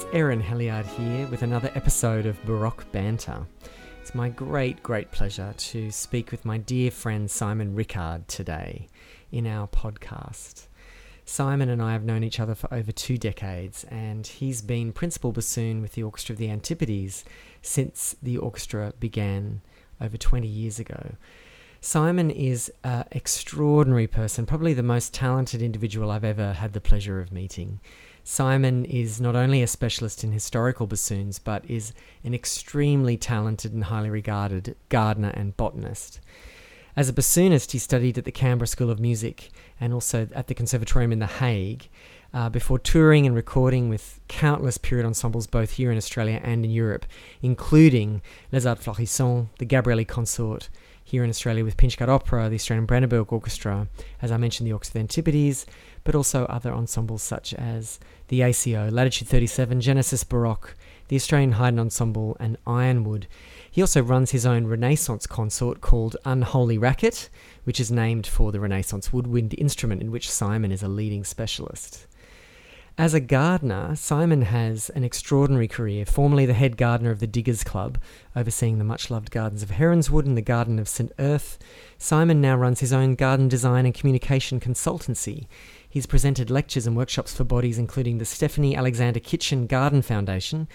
It's Erin Helyard here with another episode of Baroque Banter. It's my great, great pleasure to speak with my dear friend Simon Rickard today in our podcast. Simon and I have known each other for over two decades, and he's been principal bassoon with the Orchestra of the Antipodes since the orchestra began over 20 years ago. Simon is an extraordinary person, probably the most talented individual I've ever had the pleasure of meeting. Simon is not only a specialist in historical bassoons, but is an extremely talented and highly regarded gardener and botanist. As a bassoonist, he studied at the Canberra School of Music and also at the Conservatorium in The Hague uh, before touring and recording with countless period ensembles both here in Australia and in Europe, including Les Arts Florissants, the Gabrieli Consort, here in Australia with Pinchgut Opera, the Australian Brandenburg Orchestra, as I mentioned, the the Antipodes, but also other ensembles such as the ACO, Latitude 37, Genesis Baroque, the Australian Haydn Ensemble, and Ironwood. He also runs his own Renaissance consort called Unholy Racket, which is named for the Renaissance woodwind instrument in which Simon is a leading specialist. As a gardener, Simon has an extraordinary career, formerly the head gardener of the Diggers Club, overseeing the much loved gardens of Heronswood and the Garden of St. Erth. Simon now runs his own garden design and communication consultancy. He's presented lectures and workshops for bodies including the Stephanie Alexander Kitchen Garden Foundation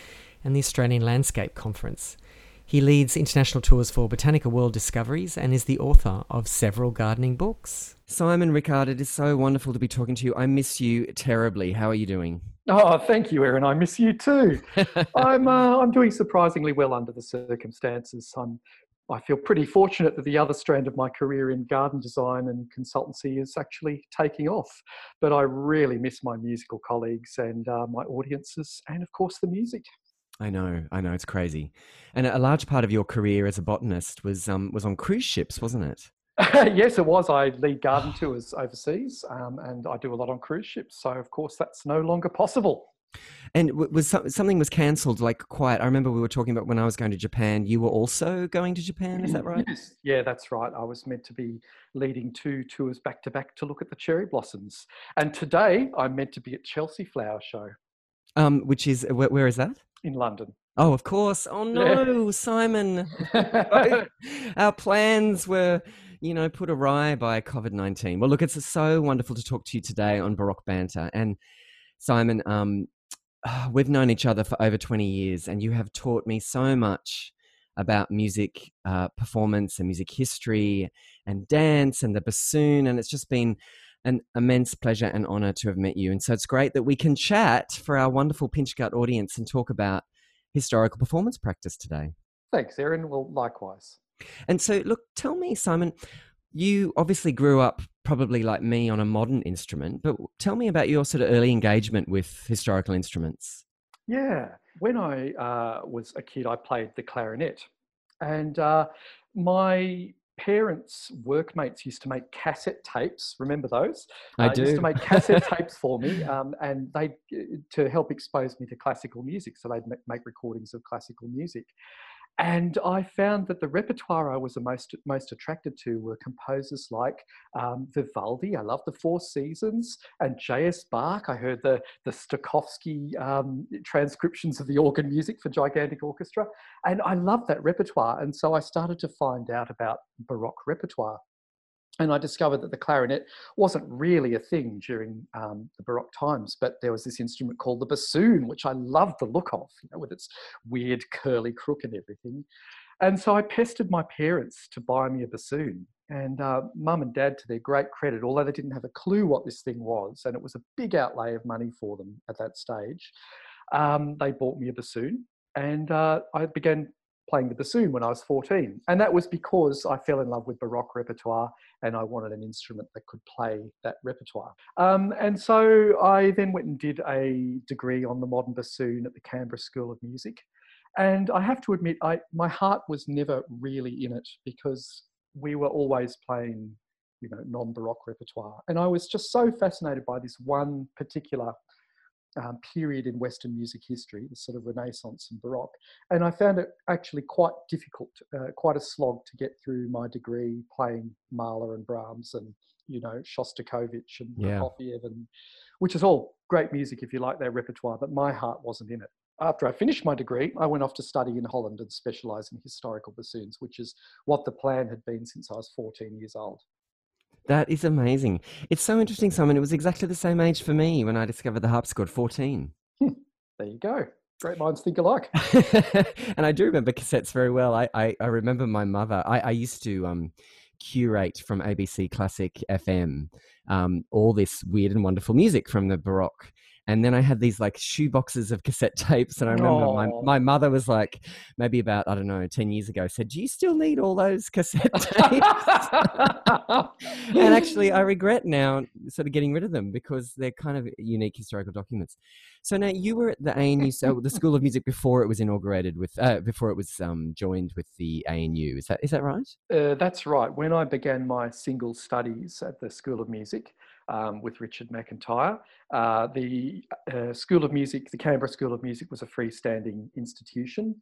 and the Australian Landscape Conference. He leads international tours for Botanica World Discoveries and is the author of several gardening books. Simon Rickard, it is so wonderful to be talking to you. I miss you terribly. How are you doing? Oh, thank you, Erin. I miss you too. I'm uh, I'm doing surprisingly well under the circumstances. I'm I feel pretty fortunate that the other strand of my career in garden design and consultancy is actually taking off. But I really miss my musical colleagues and uh, my audiences, and of course the music. I know, I know, it's crazy. And a large part of your career as a botanist was um, was on cruise ships, wasn't it? yes, it was. I lead garden tours overseas, um, and I do a lot on cruise ships. So, of course, that's no longer possible. And was something was cancelled? Like quiet. I remember we were talking about when I was going to Japan. You were also going to Japan. Is that right? Yes. Yeah, that's right. I was meant to be leading two tours back to back to look at the cherry blossoms, and today I'm meant to be at Chelsea Flower Show. Um, which is where, where is that? in London. Oh, of course. Oh no, yeah. Simon. Our plans were, you know, put awry by COVID nineteen. Well, look, it's so wonderful to talk to you today on Baroque Banter. And Simon, um, we've known each other for over twenty years, and you have taught me so much about music uh, performance and music history and dance and the bassoon, and it's just been an immense pleasure and honor to have met you. And so it's great that we can chat for our wonderful Pinchgut audience and talk about historical performance practice today. Thanks, Erin. Well, likewise. And so, look, tell me, Simon, you obviously grew up probably like me on a modern instrument, but tell me about your sort of early engagement with historical instruments. Yeah. When I uh, was a kid, I played the clarinet. And uh, my parents' workmates used to make cassette tapes. Remember those? I uh, do. Used to make cassette tapes for me, um, and they uh, to help expose me to classical music. So they'd make recordings of classical music, and I found that the repertoire I was most most attracted to were composers like um, Vivaldi. I love the Four Seasons and J.S. Bach. I heard the the Stokowski um, transcriptions of the organ music for gigantic orchestra, and I loved that repertoire. And so I started to find out about Baroque repertoire and I discovered that the clarinet wasn't really a thing during um, the Baroque times, but there was this instrument called the bassoon, which I loved the look of, you know, with its weird curly crook and everything. And so I pestered my parents to buy me a bassoon. And uh, mum and dad, to their great credit, although they didn't have a clue what this thing was, and it was a big outlay of money for them at that stage, um, they bought me a bassoon. And uh, I began playing the bassoon when I was 14. And that was because I fell in love with Baroque repertoire and I wanted an instrument that could play that repertoire. Um, and so I then went and did a degree on the modern bassoon at the Canberra School of Music. And I have to admit, I, my heart was never really in it because we were always playing, you know, non-Baroque repertoire. And I was just so fascinated by this one particular um, period in Western music history, the sort of Renaissance and Baroque. And I found it actually quite difficult, uh, quite a slog to get through my degree playing Mahler and Brahms and, you know, Shostakovich and yeah. Prokofiev and which is all great music if you like their repertoire, but my heart wasn't in it. After I finished my degree, I went off to study in Holland and specialise in historical bassoons, which is what the plan had been since I was 14 years old. That is amazing. It's so interesting, Simon. It was exactly the same age for me when I discovered the harpsichord, 14. Hmm, there you go. Great minds think alike. and I do remember cassettes very well. I, I, I remember my mother, I, I used to um, curate from ABC Classic FM um, all this weird and wonderful music from the Baroque and then I had these like shoe boxes of cassette tapes. And I remember my, my mother was like, maybe about, I don't know, 10 years ago, said, Do you still need all those cassette tapes? and actually, I regret now sort of getting rid of them because they're kind of unique historical documents. So now you were at the ANU, so the School of Music before it was inaugurated with, uh, before it was um, joined with the ANU. Is that, is that right? Uh, that's right. When I began my single studies at the School of Music, um, with Richard McIntyre. Uh, the uh, School of Music, the Canberra School of Music, was a freestanding institution.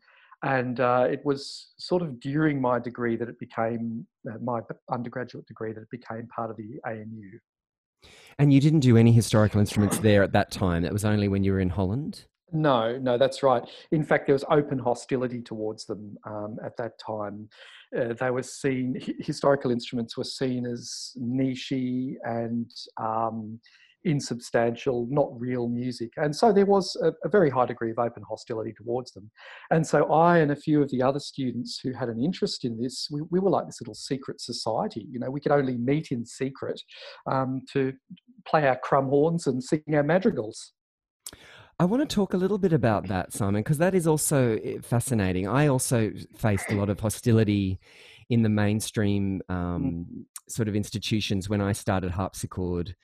And uh, it was sort of during my degree that it became, uh, my undergraduate degree, that it became part of the ANU. And you didn't do any historical instruments there at that time. That was only when you were in Holland? No, no, that's right. In fact, there was open hostility towards them um, at that time. Uh, they were seen, historical instruments were seen as nichey and um, insubstantial, not real music. And so there was a, a, very high degree of open hostility towards them. And so I and a few of the other students who had an interest in this, we, we were like this little secret society. You know, we could only meet in secret um, to play our crumhorns and sing our madrigals. I want to talk a little bit about that, Simon, because that is also eh, fascinating. I also faced a lot of hostility in the mainstream mm. um, sort of institutions when I started harpsichord.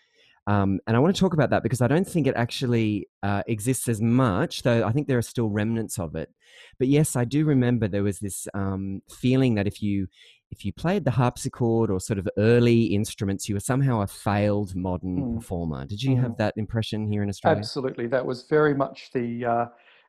Um, and I want to talk about that because I don't think it actually uh, exists as much, though I think there are still remnants of it. But yes, I do remember there was this um, feeling that if you if you played the harpsichord or sort of early instruments, you were somehow a failed modern mm. performer. Did you mm. have that impression here in Australia? Absolutely. That was very much the uh,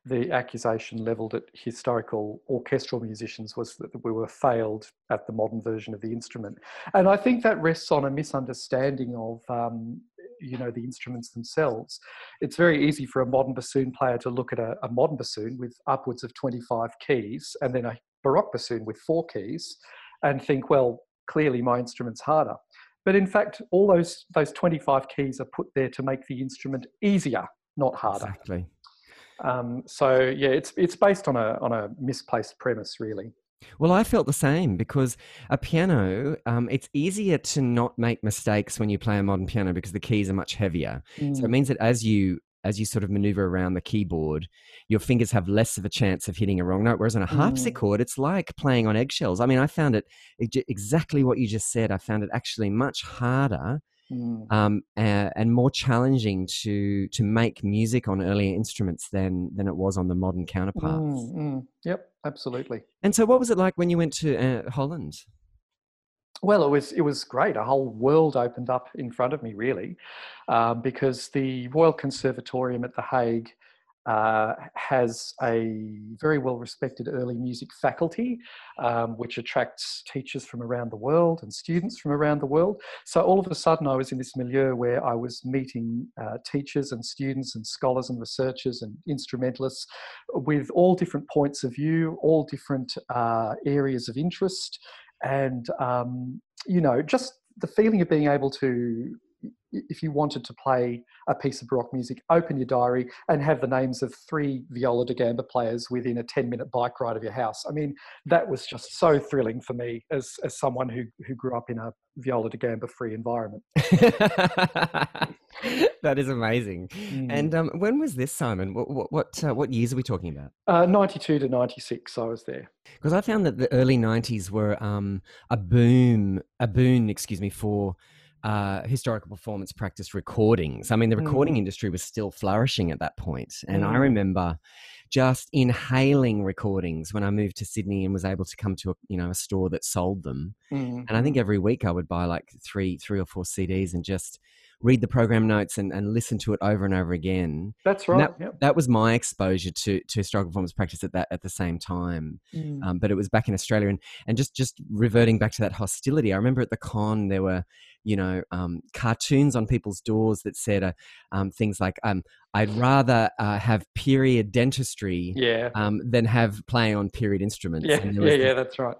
the accusation levelled at historical orchestral musicians was that we were failed at the modern version of the instrument, and I think that rests on a misunderstanding of. Um, you know the instruments themselves it's very easy for a modern bassoon player to look at a, a modern bassoon with upwards of 25 keys and then a baroque bassoon with four keys and think, well, clearly my instrument's harder. But in fact, all those those 25 keys are put there to make the instrument easier, not harder. Exactly. Um, so yeah, it's it's based on a on a misplaced premise, really. Well, I felt the same because a piano, um, it's easier to not make mistakes when you play a modern piano because the keys are much heavier. Mm. So it mm. means that as you as you sort of maneuver around the keyboard, your fingers have less of a chance of hitting a wrong note. Whereas on a mm. harpsichord, it's like playing on eggshells. I mean, I found it exactly what you just said. I found it actually much harder mm. um, and, and, more challenging to to make music on earlier instruments than than it was on the modern counterparts. Mm, mm. Yep, absolutely. And so, what was it like when you went to uh, Holland? Well, it was it was great. A whole world opened up in front of me, really, um, because the Royal Conservatorium at The Hague uh, has a very well respected early music faculty, um, which attracts teachers from around the world and students from around the world. So all of a sudden, I was in this milieu where I was meeting uh, teachers and students and scholars and researchers and instrumentalists with all different points of view, all different uh, areas of interest and um, you know just the feeling of being able to if you wanted to play a piece of baroque music open your diary and have the names of three viola da gamba players within a 10 minute bike ride of your house i mean that was just so thrilling for me as, as someone who, who grew up in a viola da gamba free environment that is amazing. Mm. And um, when was this, Simon? What what what, uh, what, years are we talking about? Uh, Ninety two to ninety six. I was there because I found that the early nineties were um, a boom, a boon, excuse me, for uh, historical performance practice recordings. I mean, the recording mm. industry was still flourishing at that point, and mm. I remember just inhaling recordings when I moved to Sydney and was able to come to a you know a store that sold them. Mm. And I think every week I would buy like three three or four CDs and just read the program notes and, and listen to it over and over again. That's right. That, yep. that, was my exposure to to historical performance practice at that at the same time. Mm. Um, but it was back in Australia, and and just just reverting back to that hostility. I remember at the con there were you know, um, cartoons on people's doors that said uh, um, things like, um, "I'd rather uh, have period dentistry yeah. um, than have playing on period instruments." Yeah, yeah, yeah, that's right.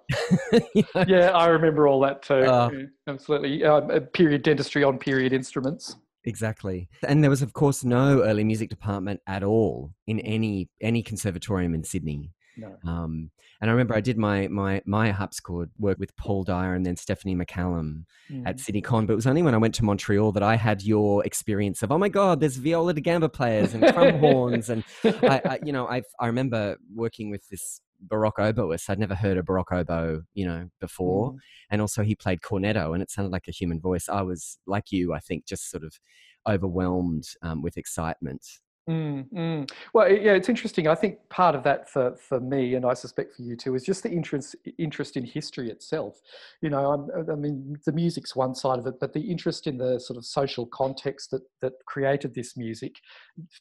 you know? Yeah, I remember all that too. Uh, Absolutely, um, period dentistry on period instruments. Exactly. And there was of course no early music department at all in any any conservatorium in Sydney. No. Um, and I remember I did my my my harpsichord work with Paul Dyer and then Stephanie McCallum mm. at Sydney Con, but it was only when I went to Montreal that I had your experience of oh my god, there's viola da gamba players and crumhorns, and I, I, you know I I remember working with this Baroque oboist. I'd never heard a Baroque oboe, you know, before, mm. and also he played cornetto, and it sounded like a human voice. I was like you, I think, just sort of overwhelmed um, with excitement. Mm, mm. Well, yeah, it's interesting. I think part of that for, for me, and I suspect for you too, is just the interest interest in history itself. You know, I'm, i mean, the music's one side of it, but the interest in the sort of social context that that created this music,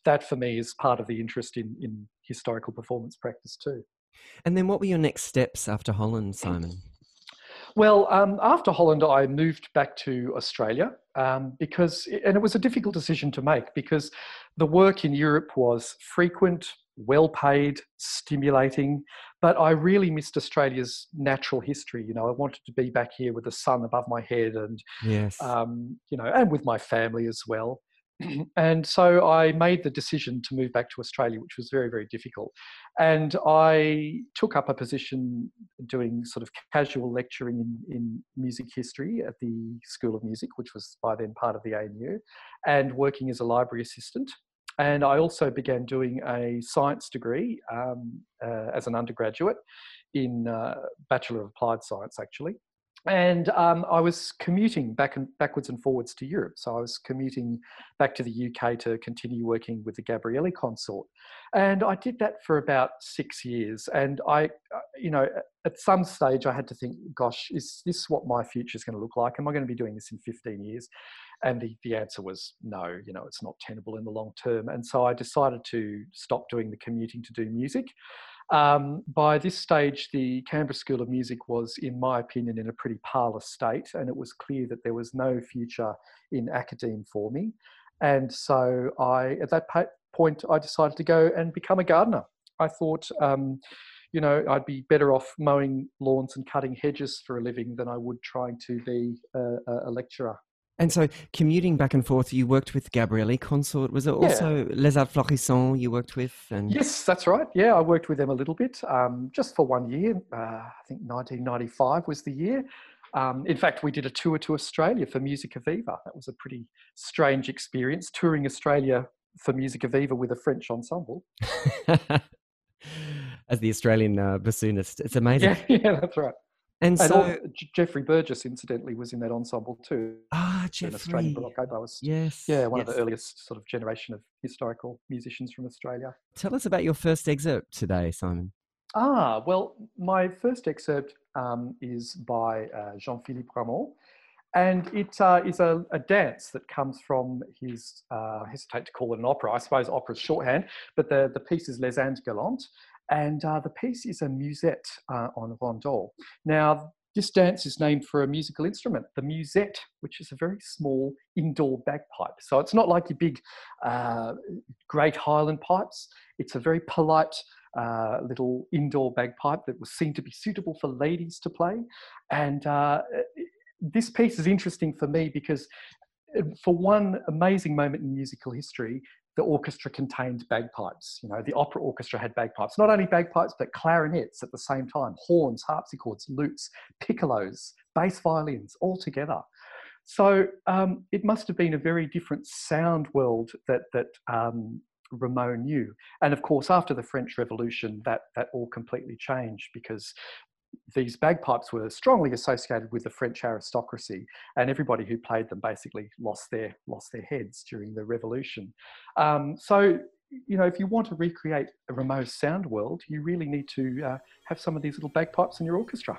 that for me is part of the interest in in historical performance practice too. And then, what were your next steps after Holland, Simon? Well, um, after Holland, I moved back to Australia um, because, and it was a difficult decision to make because the work in Europe was frequent, well paid, stimulating, but I really missed Australia's natural history. You know, I wanted to be back here with the sun above my head and, yes. um, you know, and with my family as well. and so I made the decision to move back to Australia, which was very, very difficult. And I took up a position doing sort of casual lecturing in, in music history at the School of Music, which was by then part of the ANU, and working as a library assistant. And I also began doing a science degree um, uh, as an undergraduate in uh, Bachelor of Applied Science, actually and um, I was commuting back and backwards and forwards to Europe. So I was commuting back to the UK to continue working with the Gabrieli consort, and I did that for about six years. And I, uh, you know, at some stage I had to think, "Gosh, is this what my future is going to look like? Am I going to be doing this in 15 years?" And the, the answer was no. You know, it's not tenable in the long term. And so I decided to stop doing the commuting to do music. Um, by this stage, the Canberra School of Music was, in my opinion, in a pretty parlous state, and it was clear that there was no future in academe for me. And so, I, at that point, I decided to go and become a gardener. I thought, um, you know, I'd be better off mowing lawns and cutting hedges for a living than I would trying to be a, a lecturer. And so commuting back and forth, you worked with Gabrieli Consort. Was it also yeah. Les Arts Florissants you worked with? And... Yes, that's right. Yeah, I worked with them a little bit, um, just for one year. Uh, I think 1995 was the year. Um, in fact, we did a tour to Australia for Musica Viva. That was a pretty strange experience, touring Australia for Musica Viva with a French ensemble. As the Australian uh, bassoonist, it's amazing. Yeah, yeah, that's right. And, and so Geoffrey Burgess, incidentally, was in that ensemble too. Ah, Jeffrey. Australian Baroque was, yes. Yeah, one yes. of the earliest sort of generation of historical musicians from Australia. Tell us about your first excerpt today, Simon. Ah, well, my first excerpt um, is by uh, Jean-Philippe Rameau, and it uh, is a, a, dance that comes from his, uh, I hesitate to call it an opera, I suppose opera's shorthand, but the, the piece is Les Indes Galantes, and uh, the piece is a musette uh, on rondeau. Now, this dance is named for a musical instrument, the musette, which is a very small indoor bagpipe. So it's not like your big, uh, great Highland pipes. It's a very polite uh, little indoor bagpipe that was seen to be suitable for ladies to play. And uh, this piece is interesting for me because uh, for one amazing moment in musical history, the orchestra contained bagpipes. You know, the opera orchestra had bagpipes, not only bagpipes, but clarinets at the same time, horns, harpsichords, lutes, piccolos, bass violins, all together. So um, it must have been a very different sound world that that um, Rameau knew. And of course, after the French Revolution, that that all completely changed because these bagpipes were strongly associated with the French aristocracy, and everybody who played them basically lost their lost their heads during the Revolution. Um, so, you know, if you want to recreate a Rameau sound world, you really need to uh, have some of these little bagpipes in your orchestra.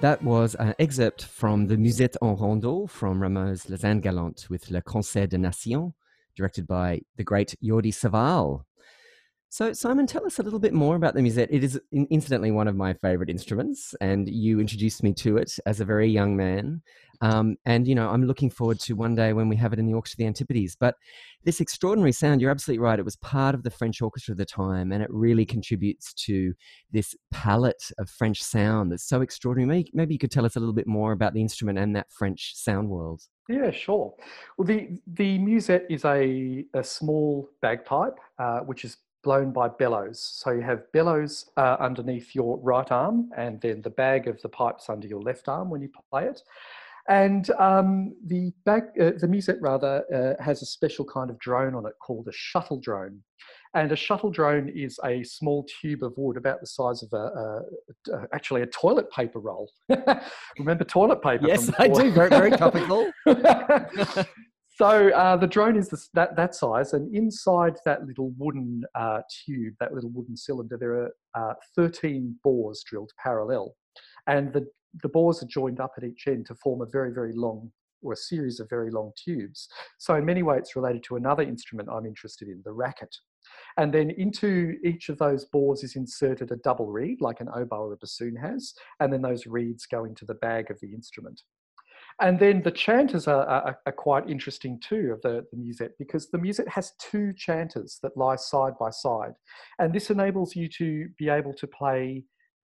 That was an excerpt from the Musette en Rondeau from Rameau's Les Indes Galantes with Le Concert des Nations, directed by the great Jordi Savall. So, Simon, tell us a little bit more about the musette. It is, incidentally, one of my favorite instruments, and you introduced me to it as a very young man. Um, and, you know, I'm looking forward to one day when we have it in the Orchestra of the Antipodes. But this extraordinary sound, you're absolutely right. It was part of the French orchestra of the time, and it really contributes to this palette of French sound that's so extraordinary. Maybe, maybe you could tell us a little bit more about the instrument and that French sound world. Yeah, sure. Well, the the musette is a, a small bagpipe, uh, which is blown by bellows. So you have bellows uh, underneath your right arm, and then the bag of the pipes under your left arm when you play it. And um, the bag, uh, the musette rather, uh, has a special kind of drone on it called a shuttle drone. And a shuttle drone is a small tube of wood about the size of a, a, a actually a toilet paper roll. Remember toilet paper? Yes, I do. Very, very topical. So uh, the drone is this, that, that size, and inside that little wooden uh, tube, that little wooden cylinder, there are uh, 13 bores drilled parallel. And the, the bores are joined up at each end to form a very, very long, or a series of very long tubes. So in many ways, it's related to another instrument I'm interested in, the racket. And then into each of those bores is inserted a double reed, like an oboe or a bassoon has, and then those reeds go into the bag of the instrument. And then the chanters are, are, are, quite interesting too of the, the musette because the musette has two chanters that lie side by side. And this enables you to be able to play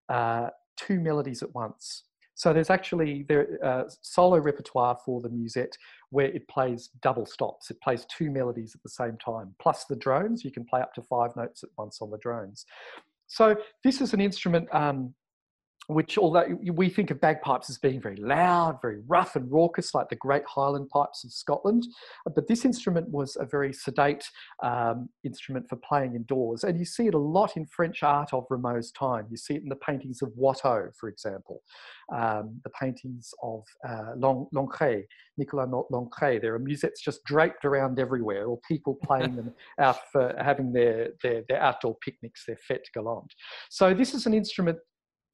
uh, two melodies at once. So there's actually there uh, solo repertoire for the musette where it plays double stops. It plays two melodies at the same time. Plus the drones, you can play up to five notes at once on the drones. So this is an instrument um, which although we think of bagpipes as being very loud, very rough and raucous, like the great Highland pipes of Scotland, but this instrument was a very sedate um, instrument for playing indoors. And you see it a lot in French art of Rameau's time. You see it in the paintings of Watteau, for example, um, the paintings of uh, Lancret, Nicolas Lancret. There are musettes just draped around everywhere, or people playing them out for having their, their, their outdoor picnics, their fête galante. So this is an instrument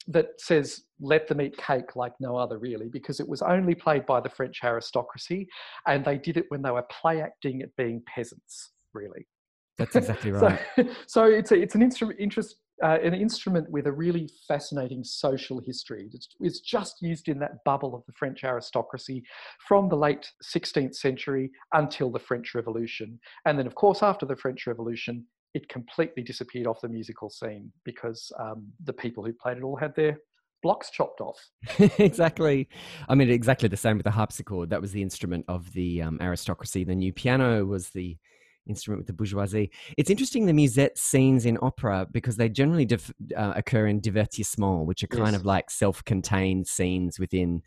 that says let them eat cake like no other really because it was only played by the french aristocracy and they did it when they were play acting at being peasants really that's exactly right so, so it's, a, it's an instrument interest uh, an instrument with a really fascinating social history. It's, it's, just used in that bubble of the French aristocracy from the late 16th century until the French Revolution. And then, of course, after the French Revolution, it completely disappeared off the musical scene because um, the people who played it all had their blocks chopped off. exactly. I mean, exactly the same with the harpsichord. That was the instrument of the um, aristocracy. The new piano was the instrument with the bourgeoisie. It's interesting the musette scenes in opera because they generally dif- uh, occur in divertissement, which are kind yes. of like self-contained scenes within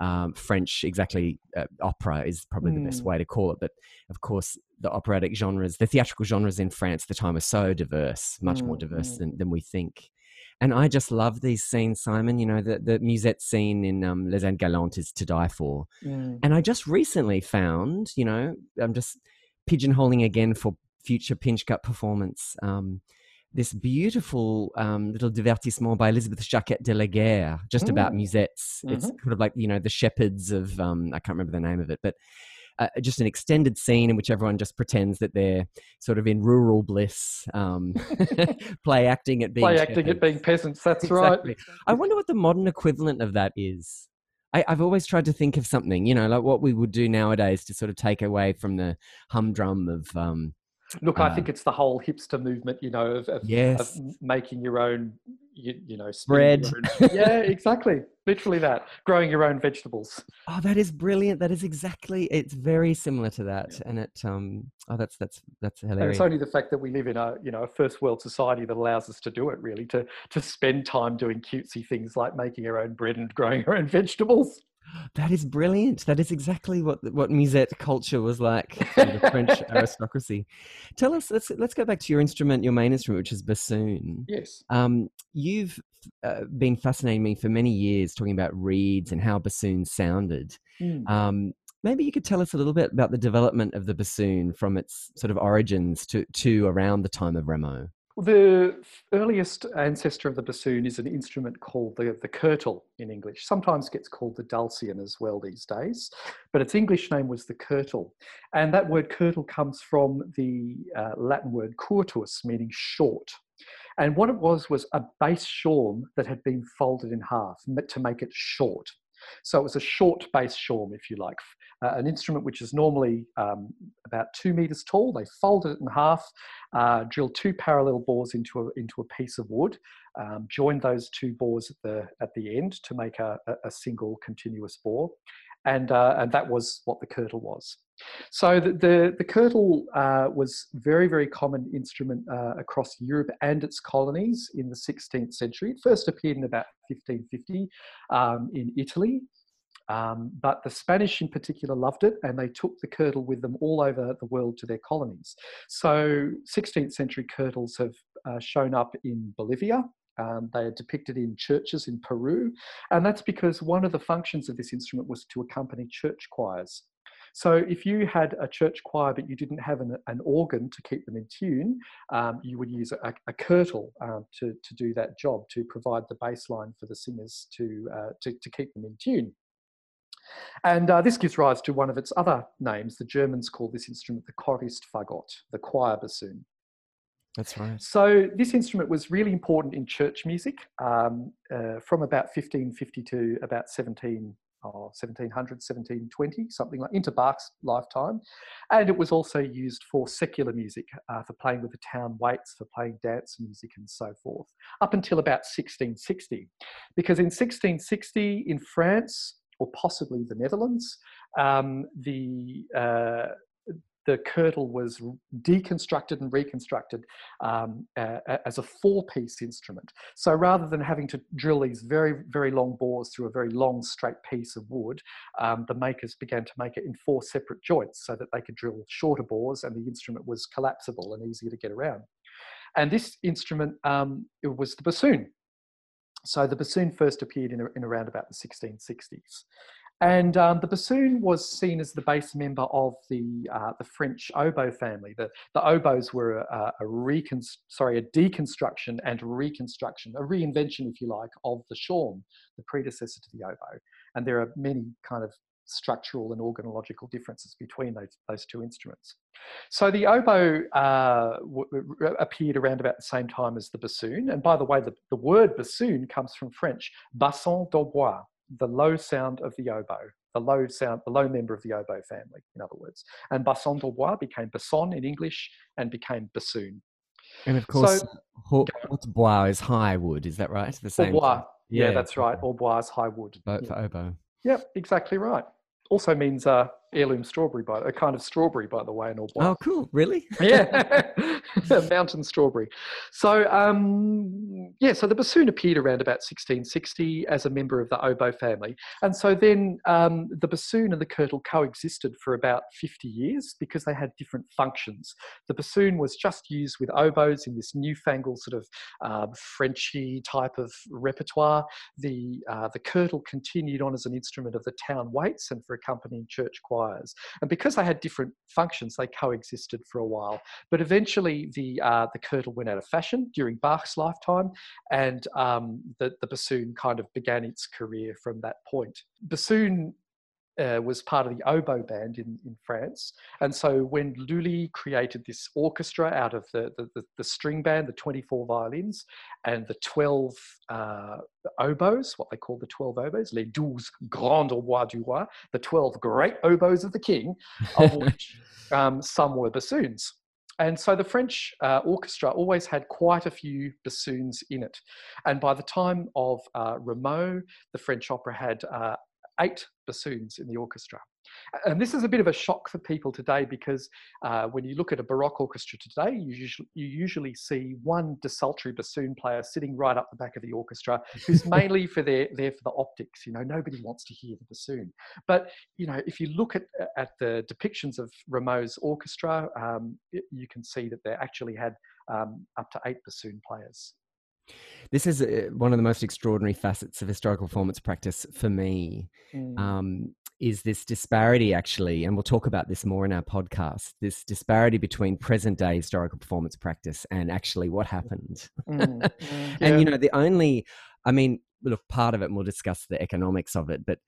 um, French, exactly uh, opera is probably mm. the best hmm. way to call it. But of course, the operatic genres, the theatrical genres in France at the time are so diverse, much mm. more diverse mm. than, than we think. And I just love these scenes, Simon. You know, the, the musette scene in um, Les Indes Galantes is to die for. Mm. And I just recently found, you know, I'm just pigeonholing again for future Pinchgut performance. Um, this beautiful um, little divertissement by Elizabeth Jacquet de la Guerre, just mm. about musettes. Mm-hmm. It's sort of like, you know, the shepherds of, um, I can't remember the name of it, but uh, just an extended scene in which everyone just pretends that they're sort of in rural bliss, um, play acting at being play acting shepherds. at being peasants. That's exactly. right. I wonder what the modern equivalent of that is. I, have always tried to think of something, you know, like what we would do nowadays to sort of take away from the humdrum of um, Look, I think um, it's the whole hipster movement, you know, of, of, yes. of making your own, you, you know, bread. Own, yeah, exactly. Literally that. Growing your own vegetables. Oh, that is brilliant. That is exactly. It's very similar to that, yeah. and it. Um. Oh, that's that's that's hilarious. And it's only the fact that we live in a you know a first world society that allows us to do it. Really, to to spend time doing cutesy things like making our own bread and growing our own vegetables. That is brilliant. That is exactly what what musette culture was like the French aristocracy. Tell us. Let's let's go back to your instrument, your main instrument, which is bassoon. Yes. Um, you've uh, been fascinating me for many years, talking about reeds and how bassoons sounded. Mm. Um, maybe you could tell us a little bit about the development of the bassoon from its sort of origins to to around the time of Rameau. The earliest ancestor of the bassoon is an instrument called the, the curtal in English. Sometimes gets called the dulcian as well these days, but its English name was the curtal. And that word curtal comes from the uh, Latin word curtus, meaning short. And what it was was a bass shawm that had been folded in half to make it short. So it was a short bass shawm, if you like, uh, an instrument which is normally um, about two meters tall. They folded it in half, uh, drilled two parallel bores into a, into a piece of wood, um, joined those two bores at the, at the end to make a, a single continuous bore. And, uh, and that was what the curtal was. So the, the, the curtal uh, was very, very common instrument uh, across Europe and its colonies in the 16th century. It first appeared in about 1550 um, in Italy. Um, but the Spanish in particular loved it and they took the curtal with them all over the world to their colonies. So 16th century curtals have uh, shown up in Bolivia, um, they are depicted in churches in Peru, and that's because one of the functions of this instrument was to accompany church choirs. So if you had a church choir but you didn't have an, an organ to keep them in tune, um, you would use a, a curtal um, to, to do that job, to provide the bass line for the singers to, uh, to, to keep them in tune. And uh, this gives rise to one of its other names. The Germans call this instrument the Choristfagott, the choir bassoon. That's right. So this instrument was really important in church music um, uh, from about 1550 to about 17, oh, 1700, 1720, something like into Bach's lifetime. And it was also used for secular music, uh, for playing with the town waits, for playing dance music and so forth, up until about 1660. Because in 1660 in France, or possibly the Netherlands, um, the uh, the curtal was deconstructed and reconstructed um, uh, as a four-piece instrument. So rather than having to drill these very, very long bores through a very long straight piece of wood, um, the makers began to make it in four separate joints so that they could drill shorter bores and the instrument was collapsible and easier to get around. And this instrument um, was the bassoon. So the bassoon first appeared in, in around about the 1660s. And um, the bassoon was seen as the bass member of the, uh, the French oboe family. The, the oboes were a, a, recon- sorry, a deconstruction and reconstruction, a reinvention, if you like, of the shawm, the predecessor to the oboe. And there are many kind of structural and organological differences between those, those two instruments. So the oboe uh, appeared around about the same time as the bassoon. And by the way, the, the word bassoon comes from French, basson d'hautbois, the low sound of the oboe, the low sound, the low member of the oboe family, in other words. And basson d'hautbois became basson in English and became bassoon. And of course, so, hautbois is high wood, is that right? The same. Hautbois. Yeah, yeah, that's right. Hautbois is high wood. But yeah. for oboe. Yep, exactly right. Also means uh, heirloom strawberry, by a kind of strawberry, by the way, in all black. Oh, cool! Really? yeah, mountain strawberry. So, um, yeah, so the bassoon appeared around about 1660 as a member of the oboe family, and so then um, the bassoon and the curtal coexisted for about 50 years because they had different functions. The bassoon was just used with oboes in this newfangled sort of uh, Frenchy type of repertoire. The uh, the curtal continued on as an instrument of the town waits and for accompanying church choirs requires. And because they had different functions, they coexisted for a while. But eventually, the uh, the curtal went out of fashion during Bach's lifetime, and um, the the bassoon kind of began its career from that point. Bassoon uh, was part of the oboe band in, in France. And so when Lully created this orchestra out of the, the, the, the string band, the 24 violins, and the 12 uh, oboes, what they call the 12 oboes, les douze grands oboes du roi, the 12 great oboes of the king, of which um, some were bassoons. And so the French uh, orchestra always had quite a few bassoons in it. And by the time of uh, Rameau, the French opera had uh, eight bassoons in the orchestra. And this is a bit of a shock for people today because uh, when you look at a Baroque orchestra today, you usually, you usually see one desultory bassoon player sitting right up the back of the orchestra who's mainly for their, there for the optics. You know, nobody wants to hear the bassoon. But, you know, if you look at, at the depictions of Rameau's orchestra, um, you can see that they actually had um, up to eight bassoon players This is uh, one of the most extraordinary facets of historical performance practice for me. Mm. Um, is this disparity actually, and we'll talk about this more in our podcast, this disparity between present day historical performance practice and actually what happened. Mm, mm, and yeah. you know, the only, I mean, look, part of it, and we'll discuss the economics of it, but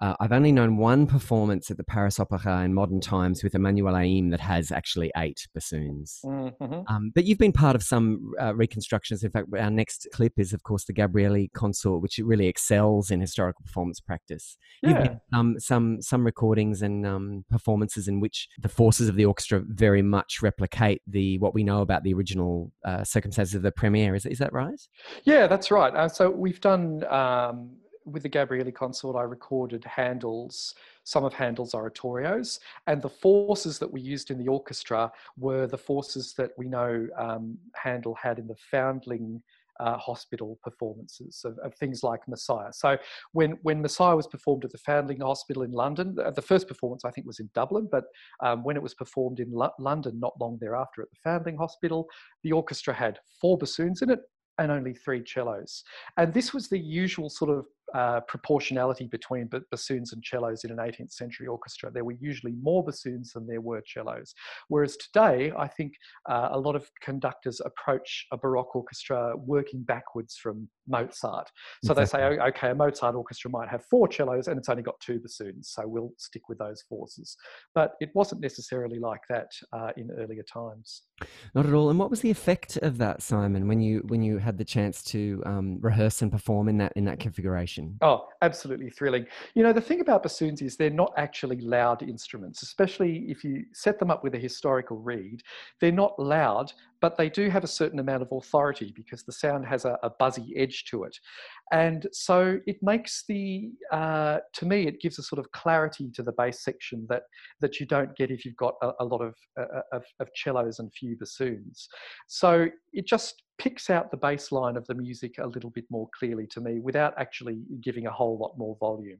uh, I've only known one performance at the Paris Opera in modern times with Emmanuelle Haïm that has actually eight bassoons. Mm, mhm. Um, but you've been part of some uh, reconstructions. In fact, our next clip is, of course, the Gabrieli consort, which really excels in historical performance practice. You've Yeah. been, um, some some recordings and um, performances in which the forces of the orchestra very much replicate the what we know about the original uh, circumstances of the premiere. Is is that right? Yeah, that's right. Uh, so we've done um, with the Gabrieli consort. I recorded Handel's some of Handel's oratorios, and the forces that we used in the orchestra were the forces that we know um, Handel had in the Foundling. Uh, hospital performances of, of things like Messiah. So when when Messiah was performed at the Foundling Hospital in London, the, the first performance I think was in Dublin, but um, when it was performed in Lo- London not long thereafter at the Foundling Hospital, the orchestra had four bassoons in it and only three cellos. And this was the usual sort of uh, proportionality between ba- bassoons and cellos in an 18th century orchestra. There were usually more bassoons than there were cellos. Whereas today, I think uh, a lot of conductors approach a Baroque orchestra working backwards from Mozart. So they say, "Oh, okay, a Mozart orchestra might have four cellos and it's only got two bassoons, so we'll stick with those forces. But it wasn't necessarily like that uh, in earlier times. Not at all. And what was the effect of that, Simon, when you when you had the chance to um, rehearse and perform in that in that configuration? Oh, absolutely thrilling. You know, the thing about bassoons is they're not actually loud instruments, especially if you set them up with a historical reed. They're not loud, but they do have a certain amount of authority because the sound has a, a buzzy edge to it. And so it makes the, uh, to me, it gives a sort of clarity to the bass section that, that you don't get if you've got a, a lot of, uh, of, of cellos and few bassoons. So it just picks out the bass line of the music a little bit more clearly to me without actually giving a whole lot more volume.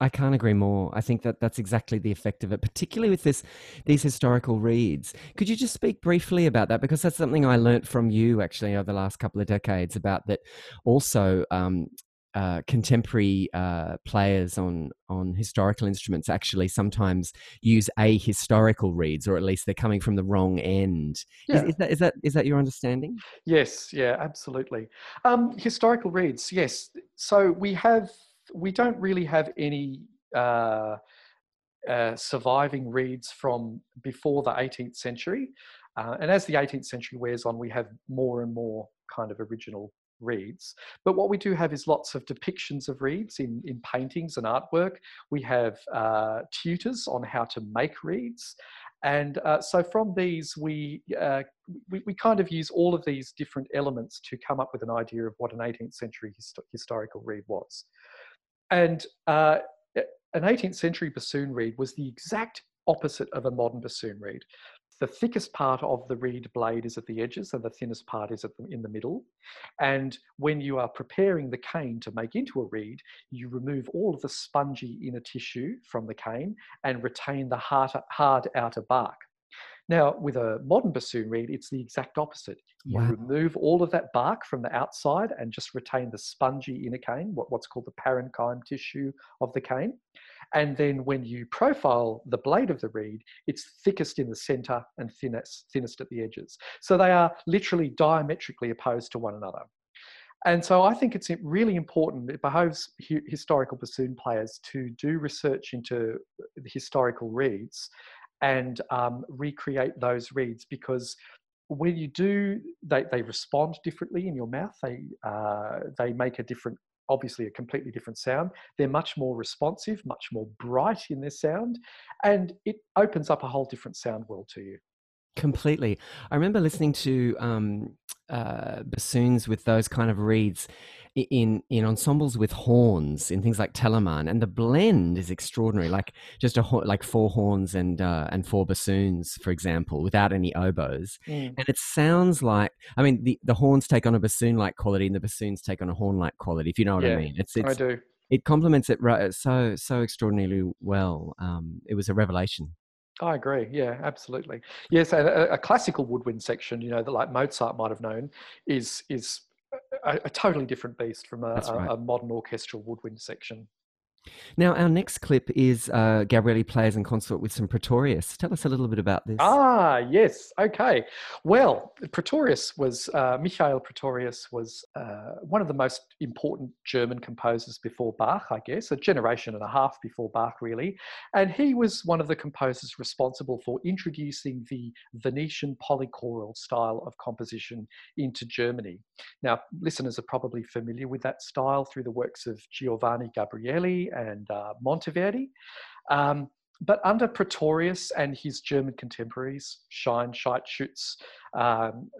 I can't agree more. I think that that's exactly the effect of it, particularly with this these historical reeds. Could you just speak briefly about that? Because that's something I learnt from you actually over the last couple of decades about that. Also, um, uh, contemporary uh, players on on historical instruments actually sometimes use a historical reeds, or at least they're coming from the wrong end. Yeah. Is, is that is that is that your understanding? Yes, yeah, absolutely. Um, historical reeds, yes. So we have, we don't really have any uh, uh, surviving reeds from before the 18th century. Uh, and as the 18th century wears on, we have more and more kind of original reeds. But what we do have is lots of depictions of reeds in, in paintings and artwork. We have uh, tutors on how to make reeds. And uh, so from these, we, uh, we, we kind of use all of these different elements to come up with an idea of what an 18th century hist- historical reed was. And uh, an 18th century bassoon reed was the exact opposite of a modern bassoon reed. The thickest part of the reed blade is at the edges, and the thinnest part is the, in the middle. And when you are preparing the cane to make into a reed, you remove all of the spongy inner tissue from the cane and retain the hard, hard outer bark. Now, with a modern bassoon reed, it's the exact opposite. You Wow. remove all of that bark from the outside and just retain the spongy inner cane, what, what's called the parenchyme tissue of the cane. And then when you profile the blade of the reed, it's thickest in the center and thinnest, thinnest at the edges. So they are literally diametrically opposed to one another. And so I think it's really important, it behoves historical bassoon players to do research into the historical reeds and um, recreate those reeds because when you do, they, they respond differently in your mouth. They, uh, they make a different, obviously a completely different sound. They're much more responsive, much more bright in their sound, and it opens up a whole different sound world to you. Completely. I remember listening to um, uh, bassoons with those kind of reeds in in ensembles with horns in things like Telemann, and the blend is extraordinary. Like just a like four horns and uh, and four bassoons, for example, without any oboes, Mm. and it sounds like I mean the the horns take on a bassoon like quality, and the bassoons take on a horn like quality. If you know what Yeah, I mean, it's I do. it complements it so so extraordinarily well. Um, it was a revelation. I agree. Yeah, absolutely. Yes, a, a- classical woodwind section, you know, that like Mozart might have known, is is a, a totally different beast from a, right. a modern orchestral woodwind section. Now, our next clip is uh, Gabrieli plays in consort with some Praetorius. Tell us a little bit about this. Ah, yes. Okay. Well, Praetorius was, uh, Michael Praetorius was uh, one of the most important German composers before Bach, I guess, a generation and a half before Bach, really. And he was one of the composers responsible for introducing the Venetian polychoral style of composition into Germany. Now, listeners are probably familiar with that style through the works of Giovanni Gabrieli and uh, Monteverdi. Um, but under Praetorius and his German contemporaries, Schein, Schütz, um,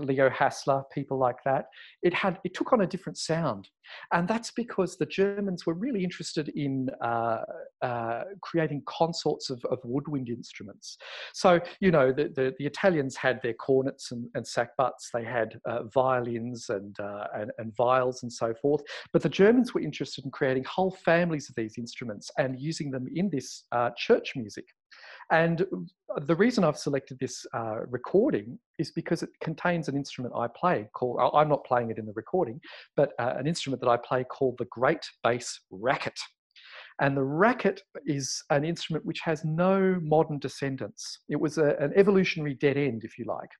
Leo Hassler, people like that, it had it took on a different sound, and that's because the Germans were really interested in uh, uh, creating consorts of, of, woodwind instruments. So you know the, the, the Italians had their cornets and, and sackbuts, they had uh, violins and, uh, and and viols and so forth, but the Germans were interested in creating whole families of these instruments and using them in this uh, church music. And the reason I've selected this uh, recording is because it contains an instrument I play called, I'm not playing it in the recording, but uh, an instrument that I play called the Great Bass Racket. And the racket is an instrument which has no modern descendants. It was a, an evolutionary dead end, if you like.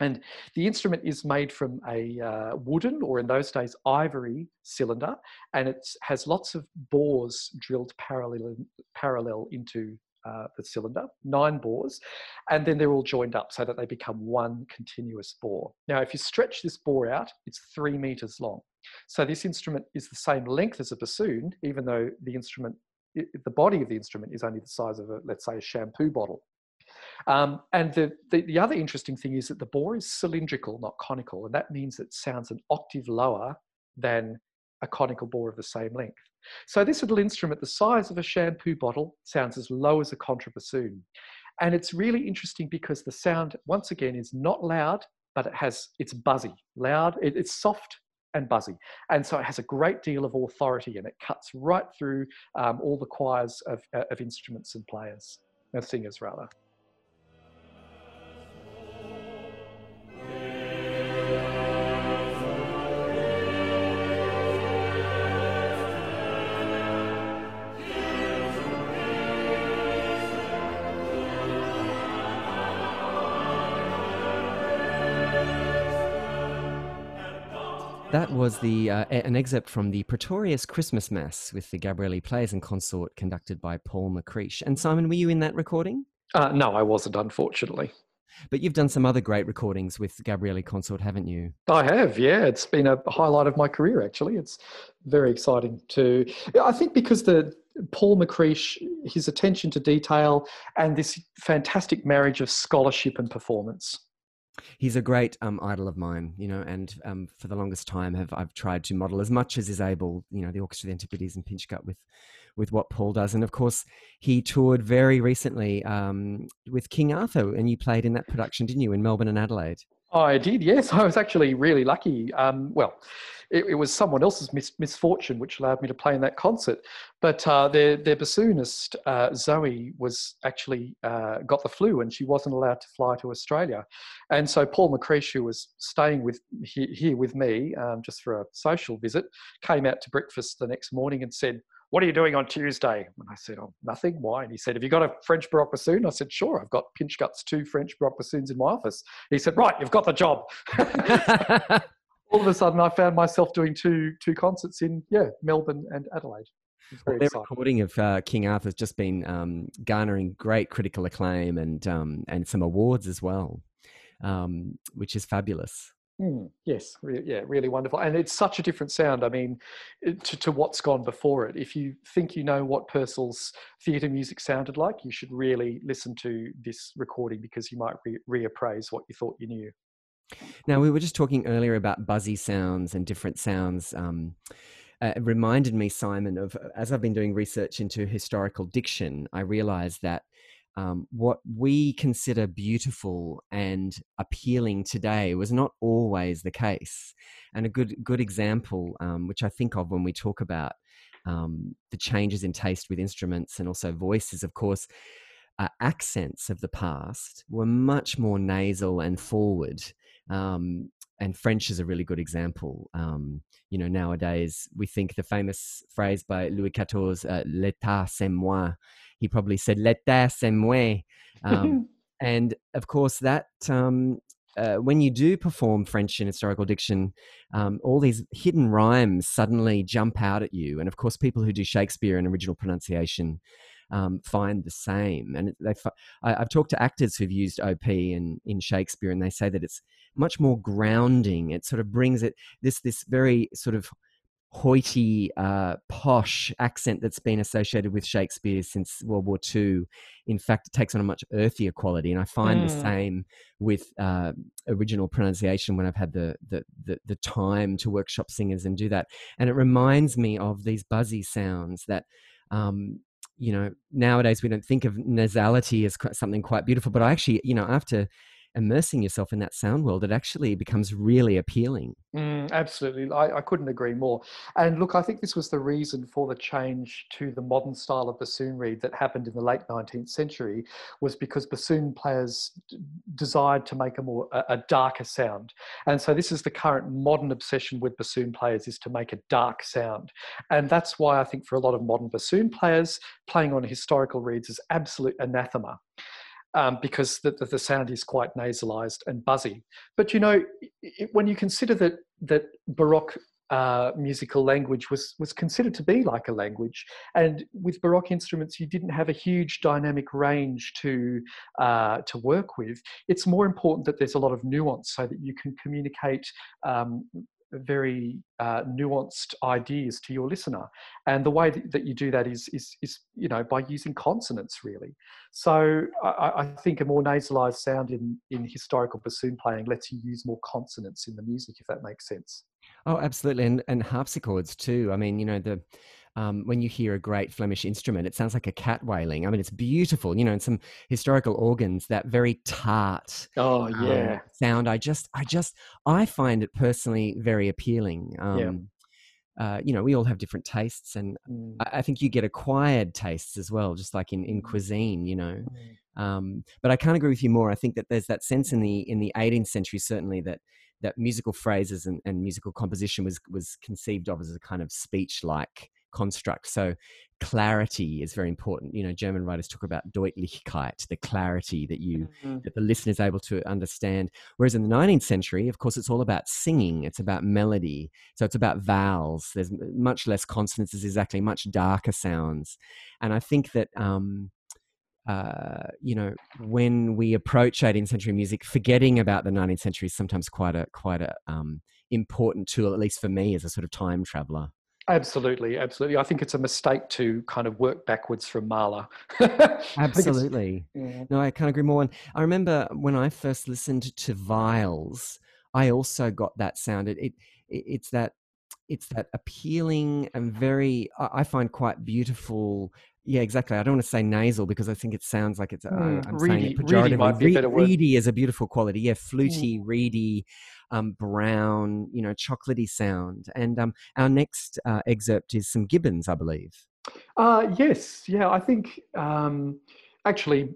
And the instrument is made from a uh, wooden, or in those days, ivory cylinder, and it has lots of bores drilled parallel, parallel into uh, the cylinder, nine bores, and then they're all joined up so that they become one continuous bore. Now, if you stretch this bore out, it's three meters long. So this instrument is the same length as a bassoon, even though the instrument, the body of the instrument is only the size of a, let's say, a shampoo bottle. Um, and the, the, the, other interesting thing is that the bore is cylindrical, not conical, and that means it sounds an octave lower than a conical bore of the same length. So this little instrument, the size of a shampoo bottle, sounds as low as a contrabassoon. And it's really interesting because the sound, once again, is not loud, but it has, it's buzzy, loud, it, it's soft and buzzy. And so it has a great deal of authority and it cuts right through um, all the choirs of, uh, of instruments and players, and singers rather. That was the uh, an excerpt from the Praetorius Christmas Mass with the Gabrieli Players and Consort conducted by Paul McCreesh. And Simon, were you in that recording? Uh, no, I wasn't, unfortunately. But you've done some other great recordings with Gabrieli Consort, haven't you? I have, yeah. It's been a highlight of my career, actually. It's very exciting to. I think because the Paul McCreesh, his attention to detail, and this fantastic marriage of scholarship and performance he's a great um, idol of mine, you know, and um, for the longest time have I've tried to model as much as is able, you know, the Orchestra of the Antipodes and Pinchgut with with what Paul does. And of course, he toured very recently um, with King Arthur, and you played in that production, didn't you, in Melbourne and Adelaide? I did, yes. I was actually really lucky. Um, well, it, it, was someone else's mis- misfortune which allowed me to play in that concert. But uh, their, their bassoonist, uh, Zoe, was actually uh, got the flu and she wasn't allowed to fly to Australia. And so Paul McCreesh, who was staying with here, here with me um, just for a social visit, came out to breakfast the next morning and said, what are you doing on Tuesday? And I said, oh, nothing. Why? And he said, have you got a French Baroque bassoon? I said, sure. I've got Pinchgut's two French Baroque bassoons in my office. He said, right, you've got the job. All of a sudden, I found myself doing two two concerts in yeah Melbourne and Adelaide. Well, their recording of uh, King Arthur has just been um, garnering great critical acclaim and um, and some awards as well, um, which is fabulous. Mm, yes, re- yeah, really wonderful. And it's such a different sound. I mean, to, to what's gone before it. If you think you know what Purcell's theatre music sounded like, you should really listen to this recording because you might re- reappraise what you thought you knew. Now, we were just talking earlier about buzzy sounds and different sounds. Um, uh, it reminded me, Simon, of as I've been doing research into historical diction, I realized that um, what we consider beautiful and appealing today was not always the case. And a good good example, um, which I think of when we talk about um, the changes in taste with instruments and also voices, of course, uh, accents of the past were much more nasal and forward. Um, and French is a really good example. Um, you know, nowadays we think the famous phrase by Louis XIV, uh, "L'état c'est moi." He probably said "L'état c'est moi," um, and of course that um, uh, when you do perform French in historical diction, um, all these hidden rhymes suddenly jump out at you. And of course, people who do Shakespeare in original pronunciation um, find the same. And they, I, have talked to actors who've used OP in, in Shakespeare, and they say that it's much more grounding. It sort of brings it this this very sort of hoity, uh, posh accent that's been associated with Shakespeare since World War II. In fact, it takes on a much earthier quality, and I find mm. the same with uh, original pronunciation when I've had the, the, the the time to workshop singers and do that. And it reminds me of these buzzy sounds that. Um, you know, nowadays we don't think of nasality as something quite beautiful, but I actually, you know, after immersing yourself in that sound world, it actually becomes really appealing. Mm, absolutely. I, I, couldn't agree more. And look, I think this was the reason for the change to the modern style of bassoon reed that happened in the late 19th century was because bassoon players d- desired to make a more a, a darker sound. And so this is the current modern obsession with bassoon players is to make a dark sound. And that's why I think for a lot of modern bassoon players, playing on historical reeds is absolute anathema um, because the, the, sound is quite nasalized and buzzy. But you know, it, when you consider that that Baroque uh, musical language was was considered to be like a language, and with Baroque instruments, you didn't have a huge dynamic range to uh, to work with. It's more important that there's a lot of nuance so that you can communicate um, very uh, nuanced ideas to your listener. And the way that, you do that is, is is you know by using consonants really. So I, I, think a more nasalized sound in in historical bassoon playing lets you use more consonants in the music if that makes sense. Oh absolutely and and harpsichords too. I mean you know the um, when you hear a great Flemish instrument, it sounds like a cat wailing. I mean, it's beautiful, you know, and some historical organs, that very tart oh yeah um, sound. I just, I just, I find it personally very appealing. Um, yeah. Uh, you know, we all have different tastes, and mm. I, I, think you get acquired tastes as well, just like in, in mm. cuisine, you know. Mm. Um, but I can't agree with you more. I think that there's that sense in the in the 18th century, certainly that that musical phrases and, and musical composition was was conceived of as a kind of speech like construct. So clarity is very important. You know, German writers talk about Deutlichkeit, the clarity that you mm-hmm. that the listener is able to understand. Whereas in the 19th century, of course, it's all about singing. It's about melody. So it's about vowels. There's much less consonants. There's exactly much darker sounds. And I think that. Um, uh, you know, when we approach 18th century music, forgetting about the 19th century is sometimes quite a quite a um, important tool, at least for me as a sort of time traveler. Absolutely, absolutely. I think it's a mistake to kind of work backwards from Mahler. absolutely. Yeah. No, I can't agree more. And I remember when I first listened to viols, I also got that sound. It, it it's that it's that appealing and very I find quite beautiful. Yeah, exactly. I don't want to say nasal because I think it sounds like it's. Mm, I'm reedy, saying it pejoratively. Reedy, might be a better word. reedy is a beautiful quality. Yeah, fluty, mm. reedy um, brown, you know, chocolatey sound. And um, our next uh, excerpt is some Gibbons, I believe. Uh, yes, yeah, I think um, actually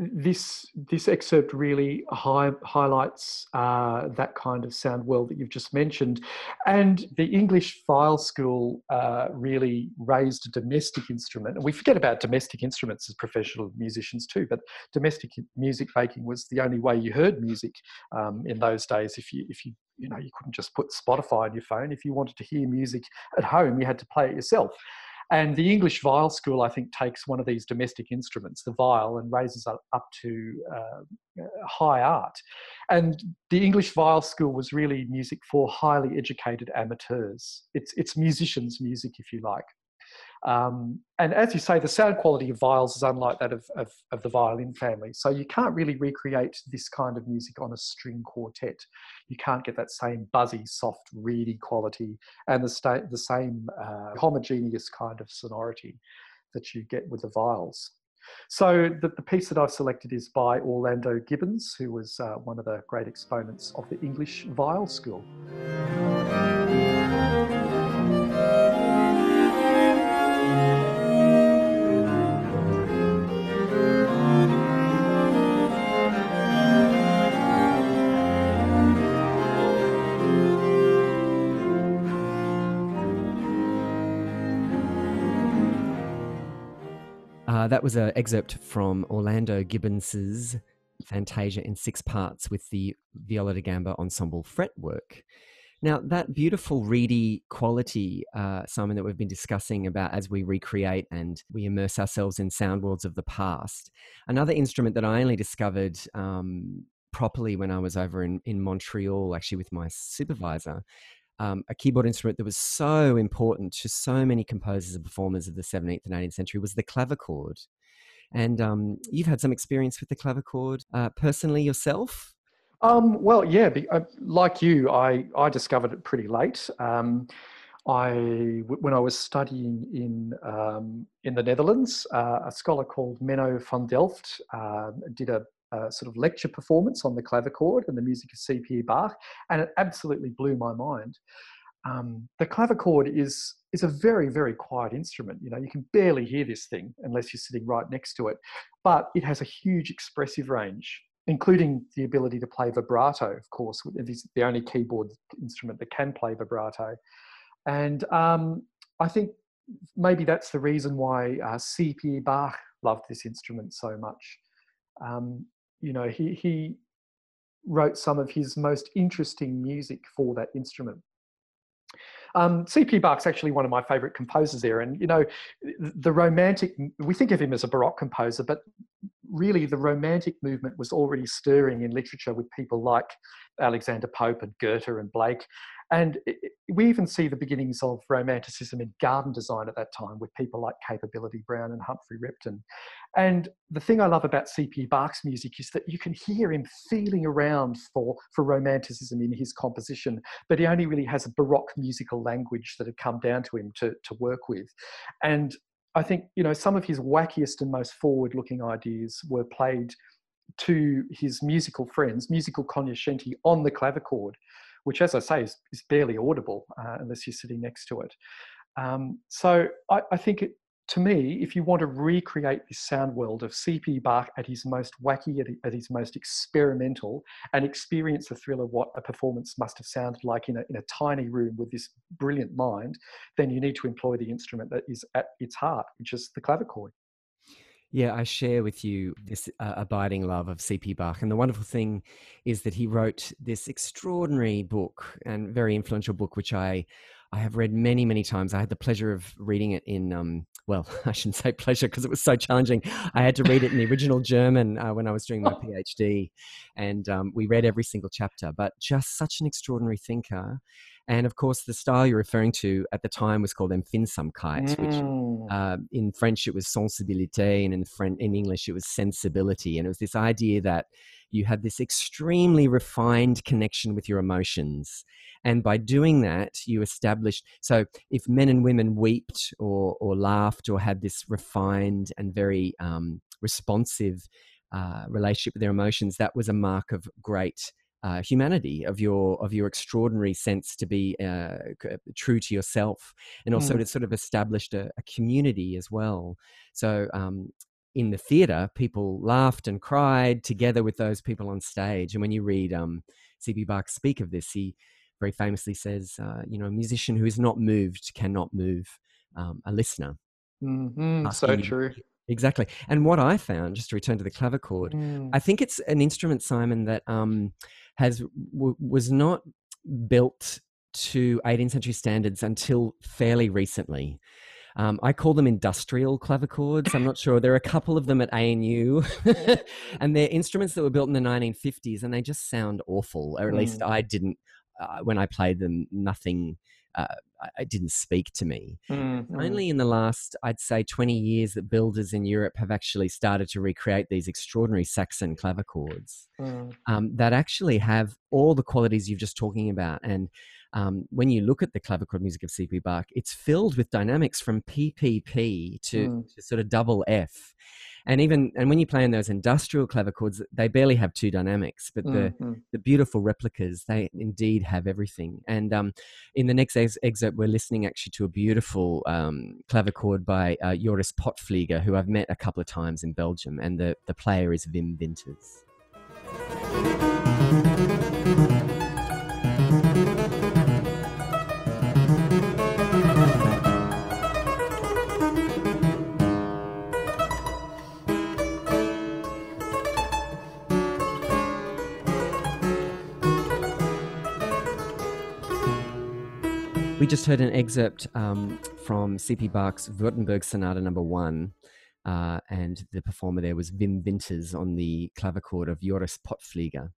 this this excerpt really high, highlights uh, that kind of sound world that you've just mentioned, and the English viol school uh, really raised a domestic instrument. And we forget about domestic instruments as professional musicians too, but domestic music making was the only way you heard music um, in those days. If you if you you know you couldn't just put Spotify on your phone. If you wanted to hear music at home, you had to play it yourself. And the English viol school, I think, takes one of these domestic instruments, the viol, and raises it up to uh, high art. And the English viol school was really music for highly educated amateurs. It's, it's musicians' music, if you like. Um, and as you say, the sound quality of viols is unlike that of, of, of, the violin family. So you can't really recreate this kind of music on a string quartet. You can't get that same buzzy, soft, reedy quality and the, sta- the same uh, homogeneous kind of sonority that you get with the viols. So the, the, piece that I've selected is by Orlando Gibbons, who was uh, one of the great exponents of the English viol school. That was an excerpt from Orlando Gibbons's Fantasia in six parts with the viola da gamba ensemble fretwork. Now, that beautiful reedy quality, uh, Simon, that we've been discussing about as we recreate and we immerse ourselves in sound worlds of the past. Another instrument that I only discovered um, properly when I was over in, in Montreal, actually with my supervisor, um, a keyboard instrument that was so important to so many composers and performers of the 17th and 18th century was the clavichord. And um, you've had some experience with the clavichord uh, personally yourself. Um, well, yeah, uh, like you, I, I discovered it pretty late. Um, I, when I was studying in um, in the Netherlands, uh, a scholar called Menno van Delft uh, did a, sort of lecture performance on the clavichord and the music of C.P. Bach, and it absolutely blew my mind. Um, the clavichord is is a very very quiet instrument. You know, you can barely hear this thing unless you're sitting right next to it, but it has a huge expressive range including the ability to play vibrato, of course. It is the only keyboard instrument that can play vibrato. And um, I think maybe that's the reason why uh, C.P. Bach loved this instrument so much. Um, you know, he, he wrote some of his most interesting music for that instrument. Um, C.P. Bach's actually one of my favorite composers there. And, you know, the romantic, we think of him as a Baroque composer, but really the romantic movement was already stirring in literature with people like Alexander Pope and Goethe and Blake. And we even see the beginnings of romanticism in garden design at that time with people like Capability Brown and Humphrey Repton. And the thing I love about C.P. Bach's music is that you can hear him feeling around for, for romanticism in his composition, but he only really has a Baroque musical language that had come down to him to, to work with. And I think, you know, some of his wackiest and most forward looking ideas were played to his musical friends, musical cognoscenti on the clavichord which, as I say, is, is barely audible uh, unless you're sitting next to it. Um, so I, I think it, to me, if you want to recreate this sound world of C.P. Bach at his most wacky, at, his most experimental, and experience the thrill of what a performance must have sounded like in a, in a tiny room with this brilliant mind, then you need to employ the instrument that is at its heart, which is the clavichord. Yeah, I share with you this uh, abiding love of C.P. Bach. And the wonderful thing is that he wrote this extraordinary book and very influential book, which I, I have read many, many times. I had the pleasure of reading it in, um, well, I shouldn't say pleasure because it was so challenging. I had to read it in the original German uh, when I was doing my PhD. And um, we read every single chapter, but just such an extraordinary thinker. And of course, the style you're referring to at the time was called Empfindsamkeit, mm. which uh, in French it was sensibilité, and in, French, in English it was sensibility. And it was this idea that you had this extremely refined connection with your emotions. And by doing that, you established. So, if men and women wept or, or laughed or had this refined and very um, responsive uh, relationship with their emotions, that was a mark of great uh, humanity of your of your extraordinary sense to be uh, true to yourself and also mm. sort of established a, a community as well so um, in the theater people laughed and cried together with those people on stage and when you read um, cp bach speak of this he very famously says uh, you know a musician who is not moved cannot move um, a listener mm-hmm. so true Exactly. And what I found, just to return to the clavichord, mm. I think it's an instrument, Simon, that um, has w- was not built to 18th century standards until fairly recently. Um, I call them industrial clavichords. I'm not sure. There are a couple of them at ANU, and they're instruments that were built in the 1950s, and they just sound awful. Or at mm. least I didn't uh, when I played them. Nothing uh, it didn't speak to me. Mm-hmm. Only in the last, I'd say, 20 years that builders in Europe have actually started to recreate these extraordinary Saxon clavichords mm. um, that actually have all the qualities you've just talking about. And um, when you look at the clavichord music of C.P. Bach, it's filled with dynamics from PPP to, mm. to sort of double F and even and when you play in those industrial clavichords they barely have two dynamics but the mm-hmm. the beautiful replicas they indeed have everything and um, in the next ex- excerpt we're listening actually to a beautiful um, clavichord by uh, Joris Potvlieghe who I've met a couple of times in Belgium and the the player is Wim Winters We just heard an excerpt um, from C.P. Bach's Württemberg Sonata Number One, uh, and the performer there was Wim Winters on the clavichord of Joris Potvlieghe.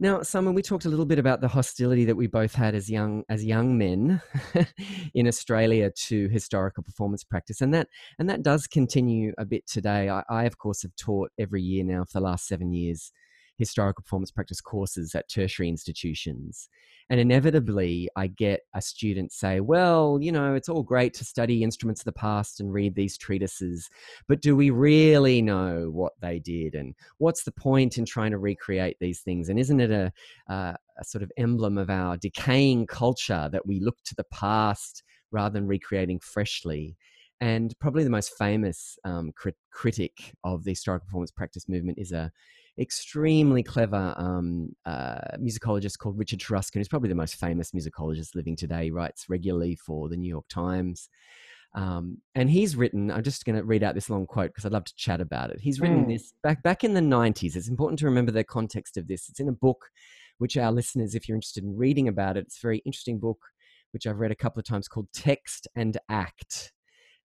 Now, Simon, we talked a little bit about the hostility that we both had as young as young men in Australia to historical performance practice, and that and that does continue a bit today. I, I, of course, have taught every year now for the last seven years historical performance practice courses at tertiary institutions. And inevitably, I get a student say, Well, you know, it's all great to study instruments of the past and read these treatises, but do we really know what they did? And what's the point in trying to recreate these things? And isn't it a, uh, a sort of emblem of our decaying culture that we look to the past rather than recreating freshly? And probably the most famous um, crit- critic of the historical performance practice movement is a extremely clever um, uh, musicologist called Richard Taruskin, who's probably the most famous musicologist living today. He writes regularly for the New York Times. Um, and he's written, I'm just going to read out this long quote because I'd love to chat about it. He's written mm. this back, back in the 90s. It's important to remember the context of this. It's in a book which our listeners, if you're interested in reading about it, it's a very interesting book which I've read a couple of times called Text and Act.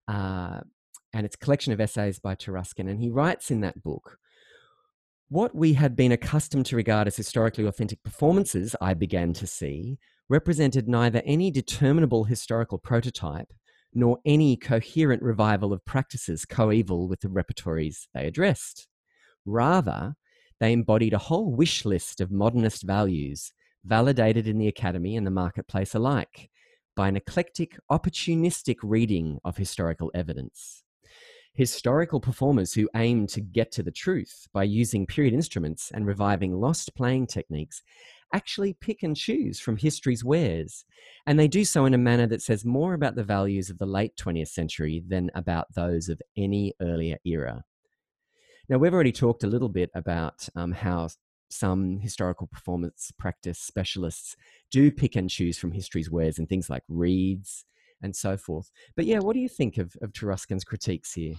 Uh, and it's a collection of essays by Taruskin. And he writes in that book what we had been accustomed to regard as historically authentic performances, I began to see, represented neither any determinable historical prototype nor any coherent revival of practices coeval with the repertories they addressed. Rather, they embodied a whole wish list of modernist values, validated in the academy and the marketplace alike, by an eclectic, opportunistic reading of historical evidence historical performers who aim to get to the truth by using period instruments and reviving lost playing techniques actually pick and choose from history's wares. And they do so in a manner that says more about the values of the late 20th century than about those of any earlier era. Now, we've already talked a little bit about um, how some historical performance practice specialists do pick and choose from history's wares and things like reeds, and so forth. But yeah, what do you think of, of Taruskin's critiques here?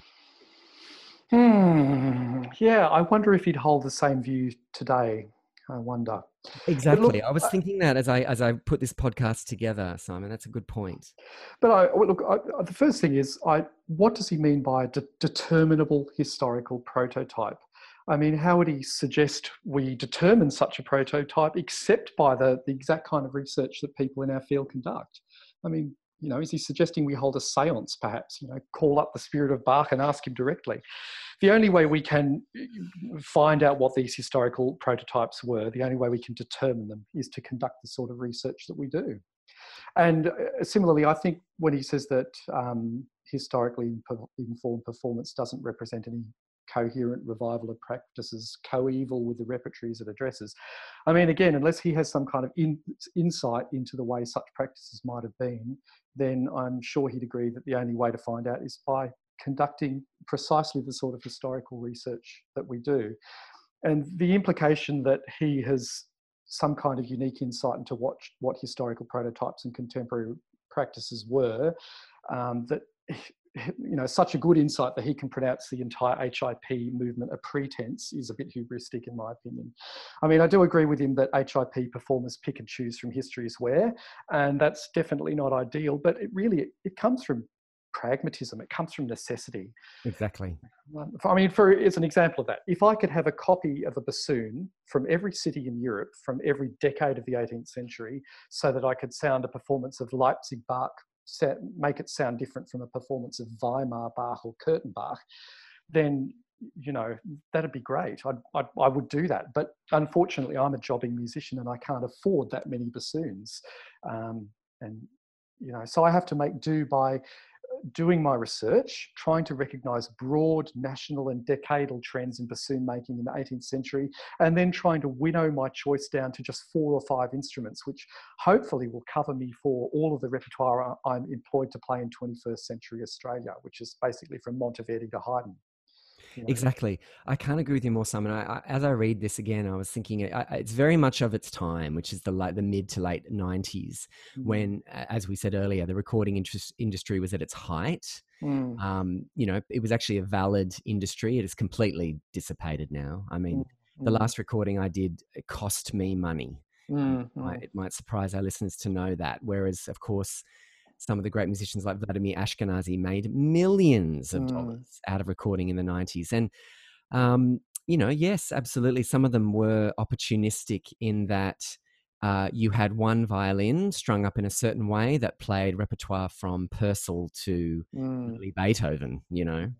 Hmm. Yeah, I wonder if he'd hold the same view today. I wonder. Exactly. Look, I was thinking that as I as I put this podcast together, Simon. That's a good point. But I look. I, the first thing is, I what does he mean by de- determinable historical prototype? I mean, how would he suggest we determine such a prototype except by the, the exact kind of research that people in our field conduct? I mean, you know, is he suggesting we hold a seance, perhaps? You know, call up the spirit of Bach and ask him directly. The only way we can find out what these historical prototypes were, the only way we can determine them, is to conduct the sort of research that we do. And uh, similarly, I think when he says that um, historically informed performance doesn't represent any coherent revival of practices coeval with the repertories it addresses. I mean, again, unless he has some kind of in, insight into the way such practices might have been, then I'm sure he'd agree that the only way to find out is by conducting precisely the sort of historical research that we do. And the implication that he has some kind of unique insight into what, what historical prototypes and contemporary practices were, um, that you know such a good insight that he can pronounce the entire HIP movement a pretense is a bit hubristic in my opinion. I mean, I do agree with him that HIP performers pick and choose from history's wares, and that's definitely not ideal. But it really it comes from pragmatism. It comes from necessity. Exactly. I mean, for as an example of that, if I could have a copy of a bassoon from every city in Europe from every decade of the 18th century, so that I could sound a performance of Leipzig Bach make it sound different from a performance of Weimar Bach or Curtin Bach, then you know that'd be great. I'd, I'd, I would do that, but unfortunately, I'm a jobbing musician and I can't afford that many bassoons, um, and you know, so I have to make do by doing my research, trying to recognize broad national and decadal trends in bassoon making in the 18th century, and then trying to winnow my choice down to just four or five instruments, which hopefully will cover me for all of the repertoire I'm employed to play in 21st century Australia, which is basically from Monteverdi to Haydn. Know? Exactly. I can't agree with you more, Simon. I, I, as I read this again, I was thinking I, it's very much of its time, which is the like the mid to late 90s, mm. when, as we said earlier, the recording interest, industry was at its height. Mm. Um, you know, it was actually a valid industry. It is completely dissipated now. I mean, mm. the mm. last recording I did it cost me money. It, might, mm, it might surprise our listeners to know that. Whereas, of course, some of the great musicians like Vladimir Ashkenazy made millions of Mm. dollars out of recording in the 90s. And, um, you know, yes, absolutely. Some of them were opportunistic in that uh, you had one violin strung up in a certain way that played repertoire from Purcell to mm, Beethoven, you know.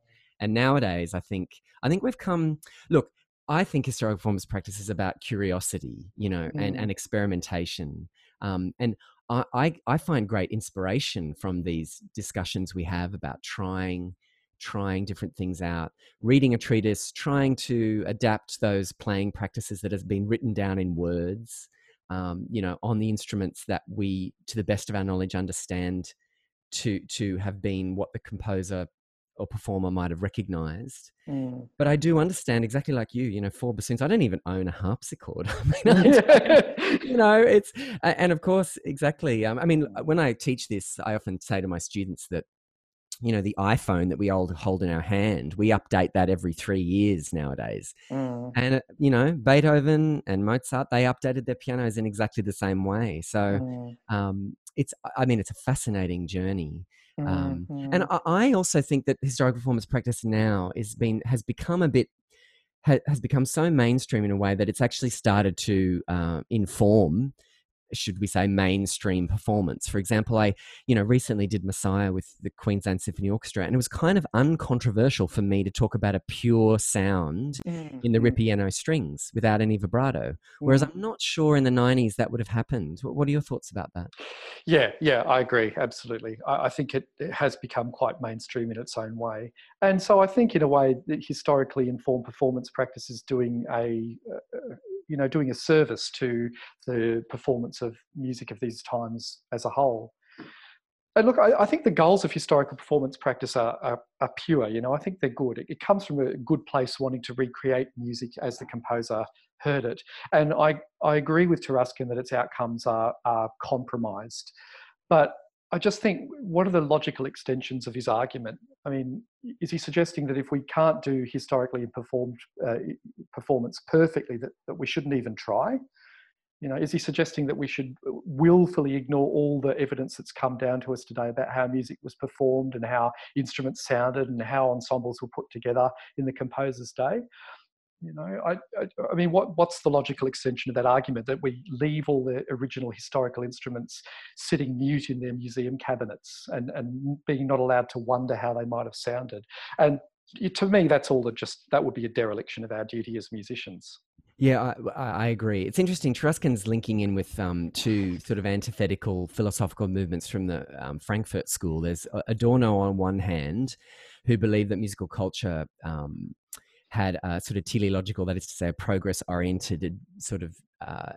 And nowadays, I think I think we've come. Look, I think historical performance practice is about curiosity, you know, and, Mm. and experimentation. Um, and I, I find great inspiration from these discussions we have about trying trying different things out, reading a treatise, trying to adapt those playing practices that has been written down in words, um, you know, on the instruments that we, to the best of our knowledge, understand to to have been what the composer or performer might have recognized. mm. But I do understand exactly like you, you know, four bassoons. I don't even own a harpsichord. I mean, I you know, it's and of course, exactly. Um, I mean, when I teach this, I often say to my students that you know the iphone that we all hold in our hand we update that every three years nowadays Mm, and uh, you know beethoven and mozart they updated their pianos in exactly the same way so mm, um, it's i mean it's a fascinating journey um, mm, and. I, I also think that historical performance practice now is been has become a bit ha, has become so mainstream in a way that it's actually started to uh, inform should we say mainstream performance for example i you know recently did messiah with the queensland symphony orchestra and it was kind of uncontroversial for me to talk about a pure sound Mm, in the mm, ripieno strings without any vibrato whereas mm. i'm not sure in the 90s that would have happened what are your thoughts about that Yeah, yeah, I agree. Absolutely. I, I think it, it has become quite mainstream in its own way. And so I think, in a way, the historically informed performance practice is doing a, uh, you know, doing a service to the performance of music of these times as a whole. And look, I, I think the goals of historical performance practice are, are, are pure. You know, I think they're good. It, it comes from a good place, wanting to recreate music as the composer heard it. And I, I agree with Taruskin that its outcomes are, are compromised. But I just think, what are the logical extensions of his argument? I mean, is he suggesting that if we can't do historically performed uh, performance perfectly, that, that we shouldn't even try? You know, is he suggesting that we should willfully ignore all the evidence that's come down to us today about how music was performed and how instruments sounded and how ensembles were put together in the composer's day? You know, I, I, I mean, what, what's the logical extension of that argument that we leave all the original historical instruments sitting mute in their museum cabinets and, and being not allowed to wonder how they might have sounded? And to me, that's all that just that would be a dereliction of our duty as musicians. Yeah, I, I agree. It's interesting. Taruskin's linking in with um, two sort of antithetical philosophical movements from the um, Frankfurt School. There's Adorno on one hand, who believed that musical culture um, had a sort of teleological, that is to say, a progress-oriented sort of uh,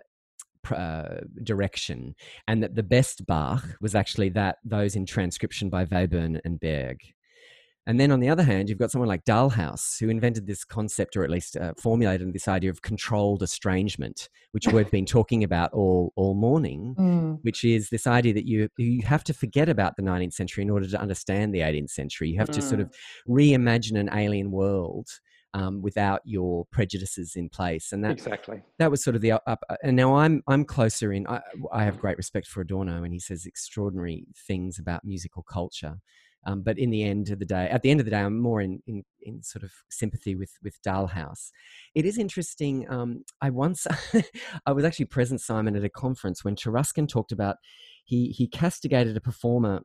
uh, direction, and that the best Bach was actually that those in transcription by Webern and Berg. And then on the other hand, you've got someone like Dahlhaus, who invented this concept, or at least uh, formulated this idea of controlled estrangement, which we've been talking about all all morning. Mm. Which is this idea that you you have to forget about the 19th century in order to understand the 18th century. You have to sort of reimagine an alien world um, without your prejudices in place, and that exactly. that was sort of the up. up and now I'm I'm closer in. I, I have great respect for Adorno, and he says extraordinary things about musical culture. Um, but in the end of the day, at the end of the day, I'm more in, in, in sort of sympathy with with Dahlhaus. It is interesting. Um, I once I was actually present, Simon, at a conference when Taruskin talked about he he castigated a performer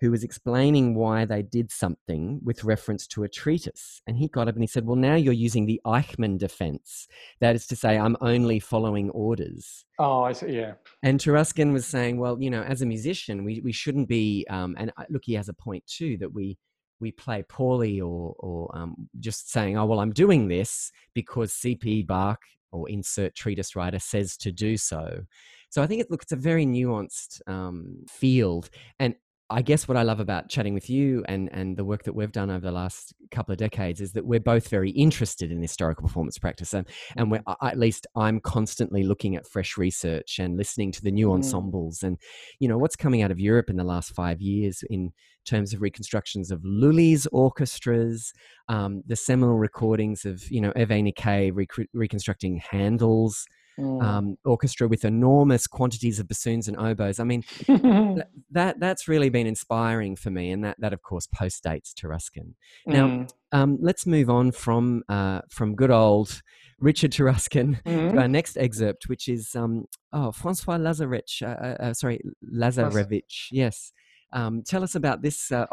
who was explaining why they did something with reference to a treatise. And he got up and he said, Well, now you're using the Eichmann defense. That is to say, I'm only following orders. Oh, I see. Yeah. And Taruskin was saying, Well, you know, as a musician, we, we shouldn't be, um, and look, he has a point too, that we, we play poorly or, or um, just saying, Oh, well, I'm doing this because C.P. Bach or insert treatise writer says to do so. So I think it, look, it's a very nuanced um, field. And I guess what I love about chatting with you and, and the work that we've done over the last couple of decades is that we're both very interested in historical performance practice. And, and we're, at least I'm constantly looking at fresh research and listening to the new ensembles and, you know, what's coming out of Europe in the last five years in terms of reconstructions of Lully's orchestras, um, the seminal recordings of, you know, Hervé Niquet rec- reconstructing Handel's mm. um, orchestra with enormous quantities of bassoons and oboes. I mean, that that's really been inspiring for me, and that that of course postdates Taruskin. Now, mm. um, let's move on from uh, from good old Richard Taruskin mm-hmm. to our next excerpt, which is um, oh Francois Lazarevitch, uh, uh, uh sorry Lazarevitch, yes. Um, tell us about this uh,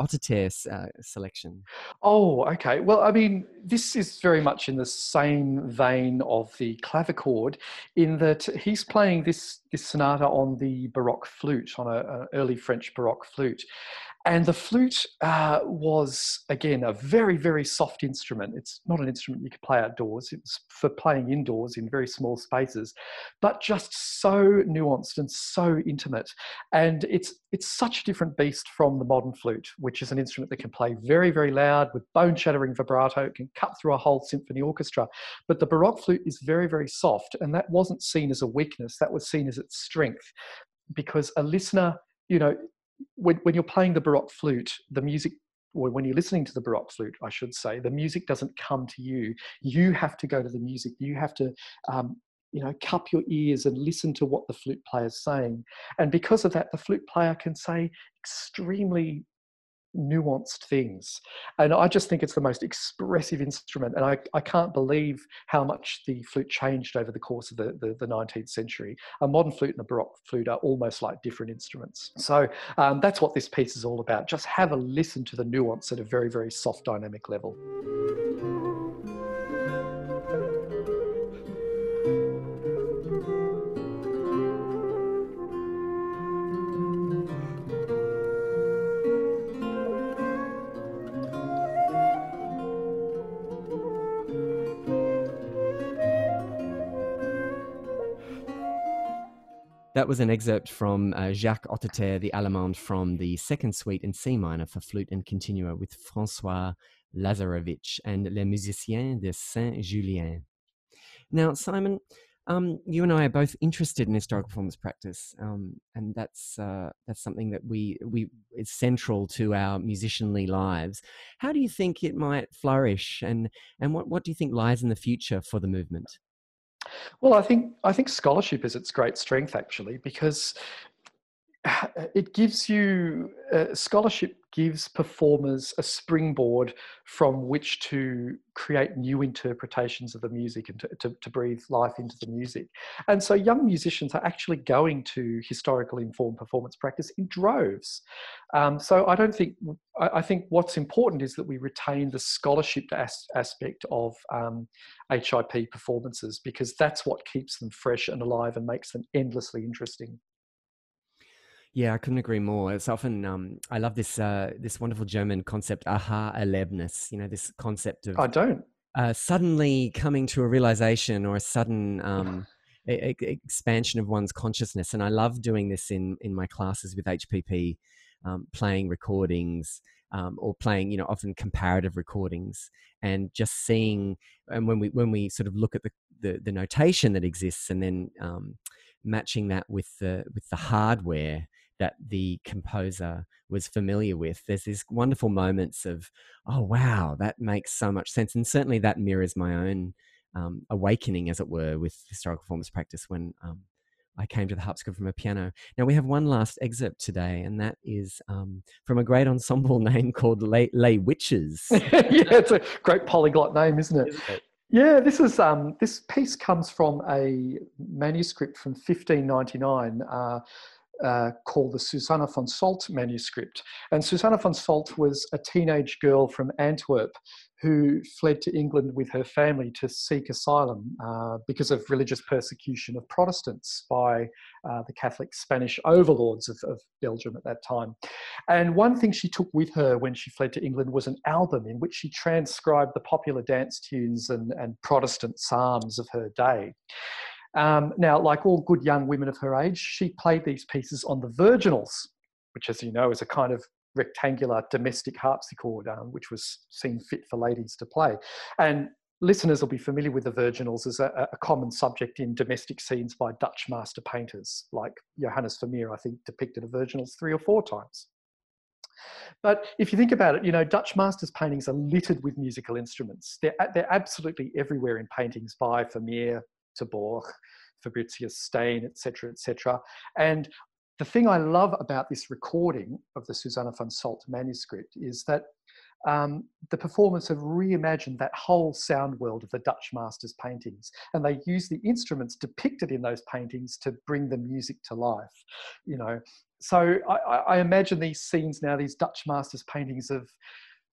uh, selection. Oh, okay. Well, I mean, this is very much in the same vein of the clavichord, in that he's playing this this sonata on the Baroque flute, on an early French Baroque flute, and the flute uh, was, again, a very, very soft instrument. It's not an instrument you could play outdoors, it's for playing indoors in very small spaces, but just so nuanced and so intimate. And it's, it's such a different beast from the modern flute, which is an instrument that can play very, very loud with bone shattering vibrato, it can cut through a whole symphony orchestra. But the Baroque flute is very, very soft, and that wasn't seen as a weakness, that was seen as its strength because a listener you know when, when you're playing the Baroque flute, the music, or when you're listening to the Baroque flute, I should say, the music doesn't come to you. You have to go to the music. You have to, um, you know, cup your ears and listen to what the flute player is saying. And because of that, the flute player can say extremely nuanced things. And I just think it's the most expressive instrument. And I, I can't believe how much the flute changed over the course of the, the, the 19th century. A modern flute and a Baroque flute are almost like different instruments. So um, that's what this piece is all about. Just have a listen to the nuance at a very, very soft dynamic level. That was an excerpt from uh, Jacques Hotteterre, the Allemande, from the second suite in C minor for flute and continuo with Francois Lazarevitch and Les Musiciens de Saint-Julien. Now, Simon, um, you and I are both interested in historical performance practice, um, and that's uh, that's something that we we is central to our musicianly lives. How do you think it might flourish, and and what what do you think lies in the future for the movement? Well, I think I think scholarship is its great strength actually because it gives you uh, scholarship gives performers a springboard from which to create new interpretations of the music and to, to, to, breathe life into the music. And so young musicians are actually going to historical informed performance practice in droves. Um, so I don't think, I, I, think what's important is that we retain the scholarship as, aspect of um, HIP performances because that's what keeps them fresh and alive and makes them endlessly interesting. Yeah, I couldn't agree more. It's often um, I love this uh, this wonderful German concept, Aha-Erlebnis. You know, this concept of I don't uh, suddenly coming to a realization or a sudden um, a, a expansion of one's consciousness. And I love doing this in in my classes with HPP, um, playing recordings. Um, or playing, you know, often comparative recordings, and just seeing, and when we when we sort of look at the the, the notation that exists, and then um, matching that with the with the hardware that the composer was familiar with. There's these wonderful moments of, oh, wow, that makes so much sense. And certainly that mirrors my own um, awakening, as it were, with historical forms practice when um, I came to the harpsichord from a piano. Now, we have one last excerpt today, and that is um, from a great ensemble name called Lay, Les Witches. yeah, it's a great polyglot name, isn't it? Isn't it? Yeah, this is um, this piece comes from a manuscript from 1599. Uh, uh, called the Susanna van Soldt manuscript. And Susanna van Soldt was a teenage girl from Antwerp who fled to England with her family to seek asylum uh, because of religious persecution of Protestants by uh, the Catholic Spanish overlords of, of, Belgium at that time. And one thing she took with her when she fled to England was an album in which she transcribed the popular dance tunes and, and Protestant psalms of her day. Um, now, like all good young women of her age, she played these pieces on the virginals, which, as you know, is a kind of rectangular domestic harpsichord, um, which was seen fit for ladies to play. And listeners will be familiar with the virginals as a, a, common subject in domestic scenes by Dutch master painters, like Johannes Vermeer, I think, depicted a virginals three or four times. But if you think about it, you know, Dutch masters' paintings are littered with musical instruments. They're, they're absolutely everywhere in paintings by Vermeer, Terborch, Fabritius Steen, etc., etc. And the thing I love about this recording of the Susanna van Soldt manuscript is that um, the performers have reimagined that whole sound world of the Dutch masters' paintings, and they use the instruments depicted in those paintings to bring the music to life. You know, so I, I imagine these scenes now, these Dutch masters' paintings of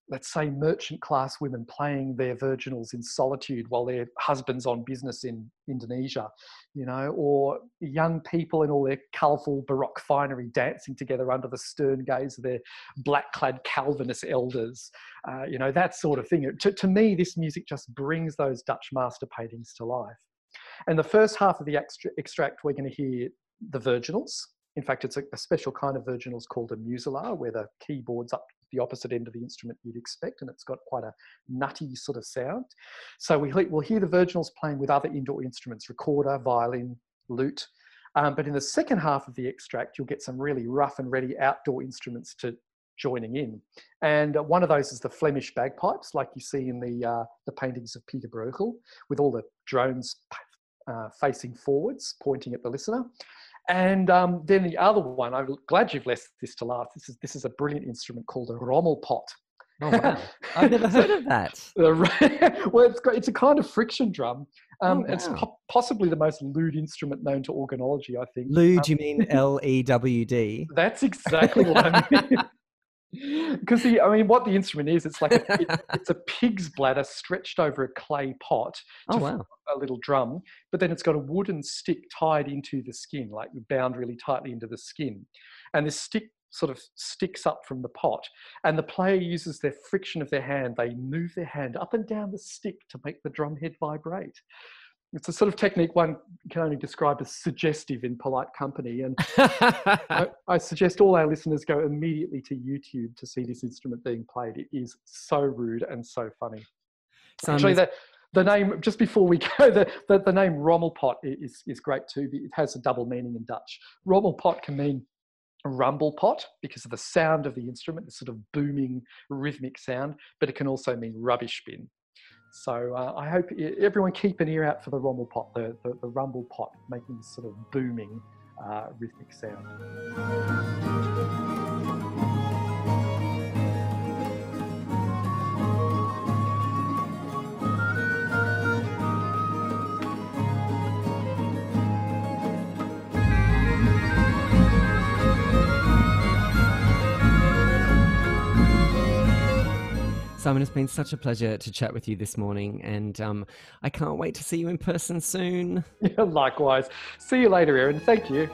let's say merchant class women playing their virginals in solitude while their husbands on business in Indonesia, you know, or young people in all their colourful Baroque finery dancing together under the stern gaze of their black clad Calvinist elders, uh, you know, that sort of thing. To, to me, this music just brings those Dutch master paintings to life. And the first half of the extract, we're going to hear the virginals. In fact, it's a, a special kind of virginals called a muselar, where the keyboard's up the opposite end of the instrument you'd expect, and it's got quite a nutty sort of sound. So we, will hear the virginals playing with other indoor instruments, recorder, violin, lute. Um, but in the second half of the extract, you'll get some really rough and ready outdoor instruments to joining in. And one of those is the Flemish bagpipes, like you see in the, uh, the paintings of Peter Bruegel, with all the drones uh, facing forwards, pointing at the listener. And um, then the other one, I'm glad you've left this to last. This is this is a brilliant instrument called a rommelpot. Oh wow! I've never heard of that. well, it's great. It's a kind of friction drum. Um, oh, wow. It's po- possibly the most lewd instrument known to organology, I think. Lewd, um, you mean L E W D? That's exactly what I mean because the I mean, what the instrument is, it's like a, it, it's a pig's bladder stretched over a clay pot oh, wow. a little drum, but then it's got a wooden stick tied into the skin, like bound really tightly into the skin, and this stick sort of sticks up from the pot, and the player uses their friction of their hand. They move their hand up and down the stick to make the drum head vibrate it's a sort of technique one can only describe as suggestive in polite company. And I, I, suggest all our listeners go immediately to YouTube to see this instrument being played. It is so rude and so funny. Actually, the, the name, just before we go, the, the, the name Rommelpot is, is great too. It has a double meaning in Dutch. Rommelpot can mean rumble pot because of the sound of the instrument, the sort of booming rhythmic sound, but it can also mean rubbish bin. So uh, I hope everyone keep an ear out for the rumble pot, the, the, the rumble pot, making this sort of booming uh, rhythmic sound. Simon, it's been such a pleasure to chat with you this morning, and um, I can't wait to see you in person soon. Likewise. See you later, Erin. Thank you.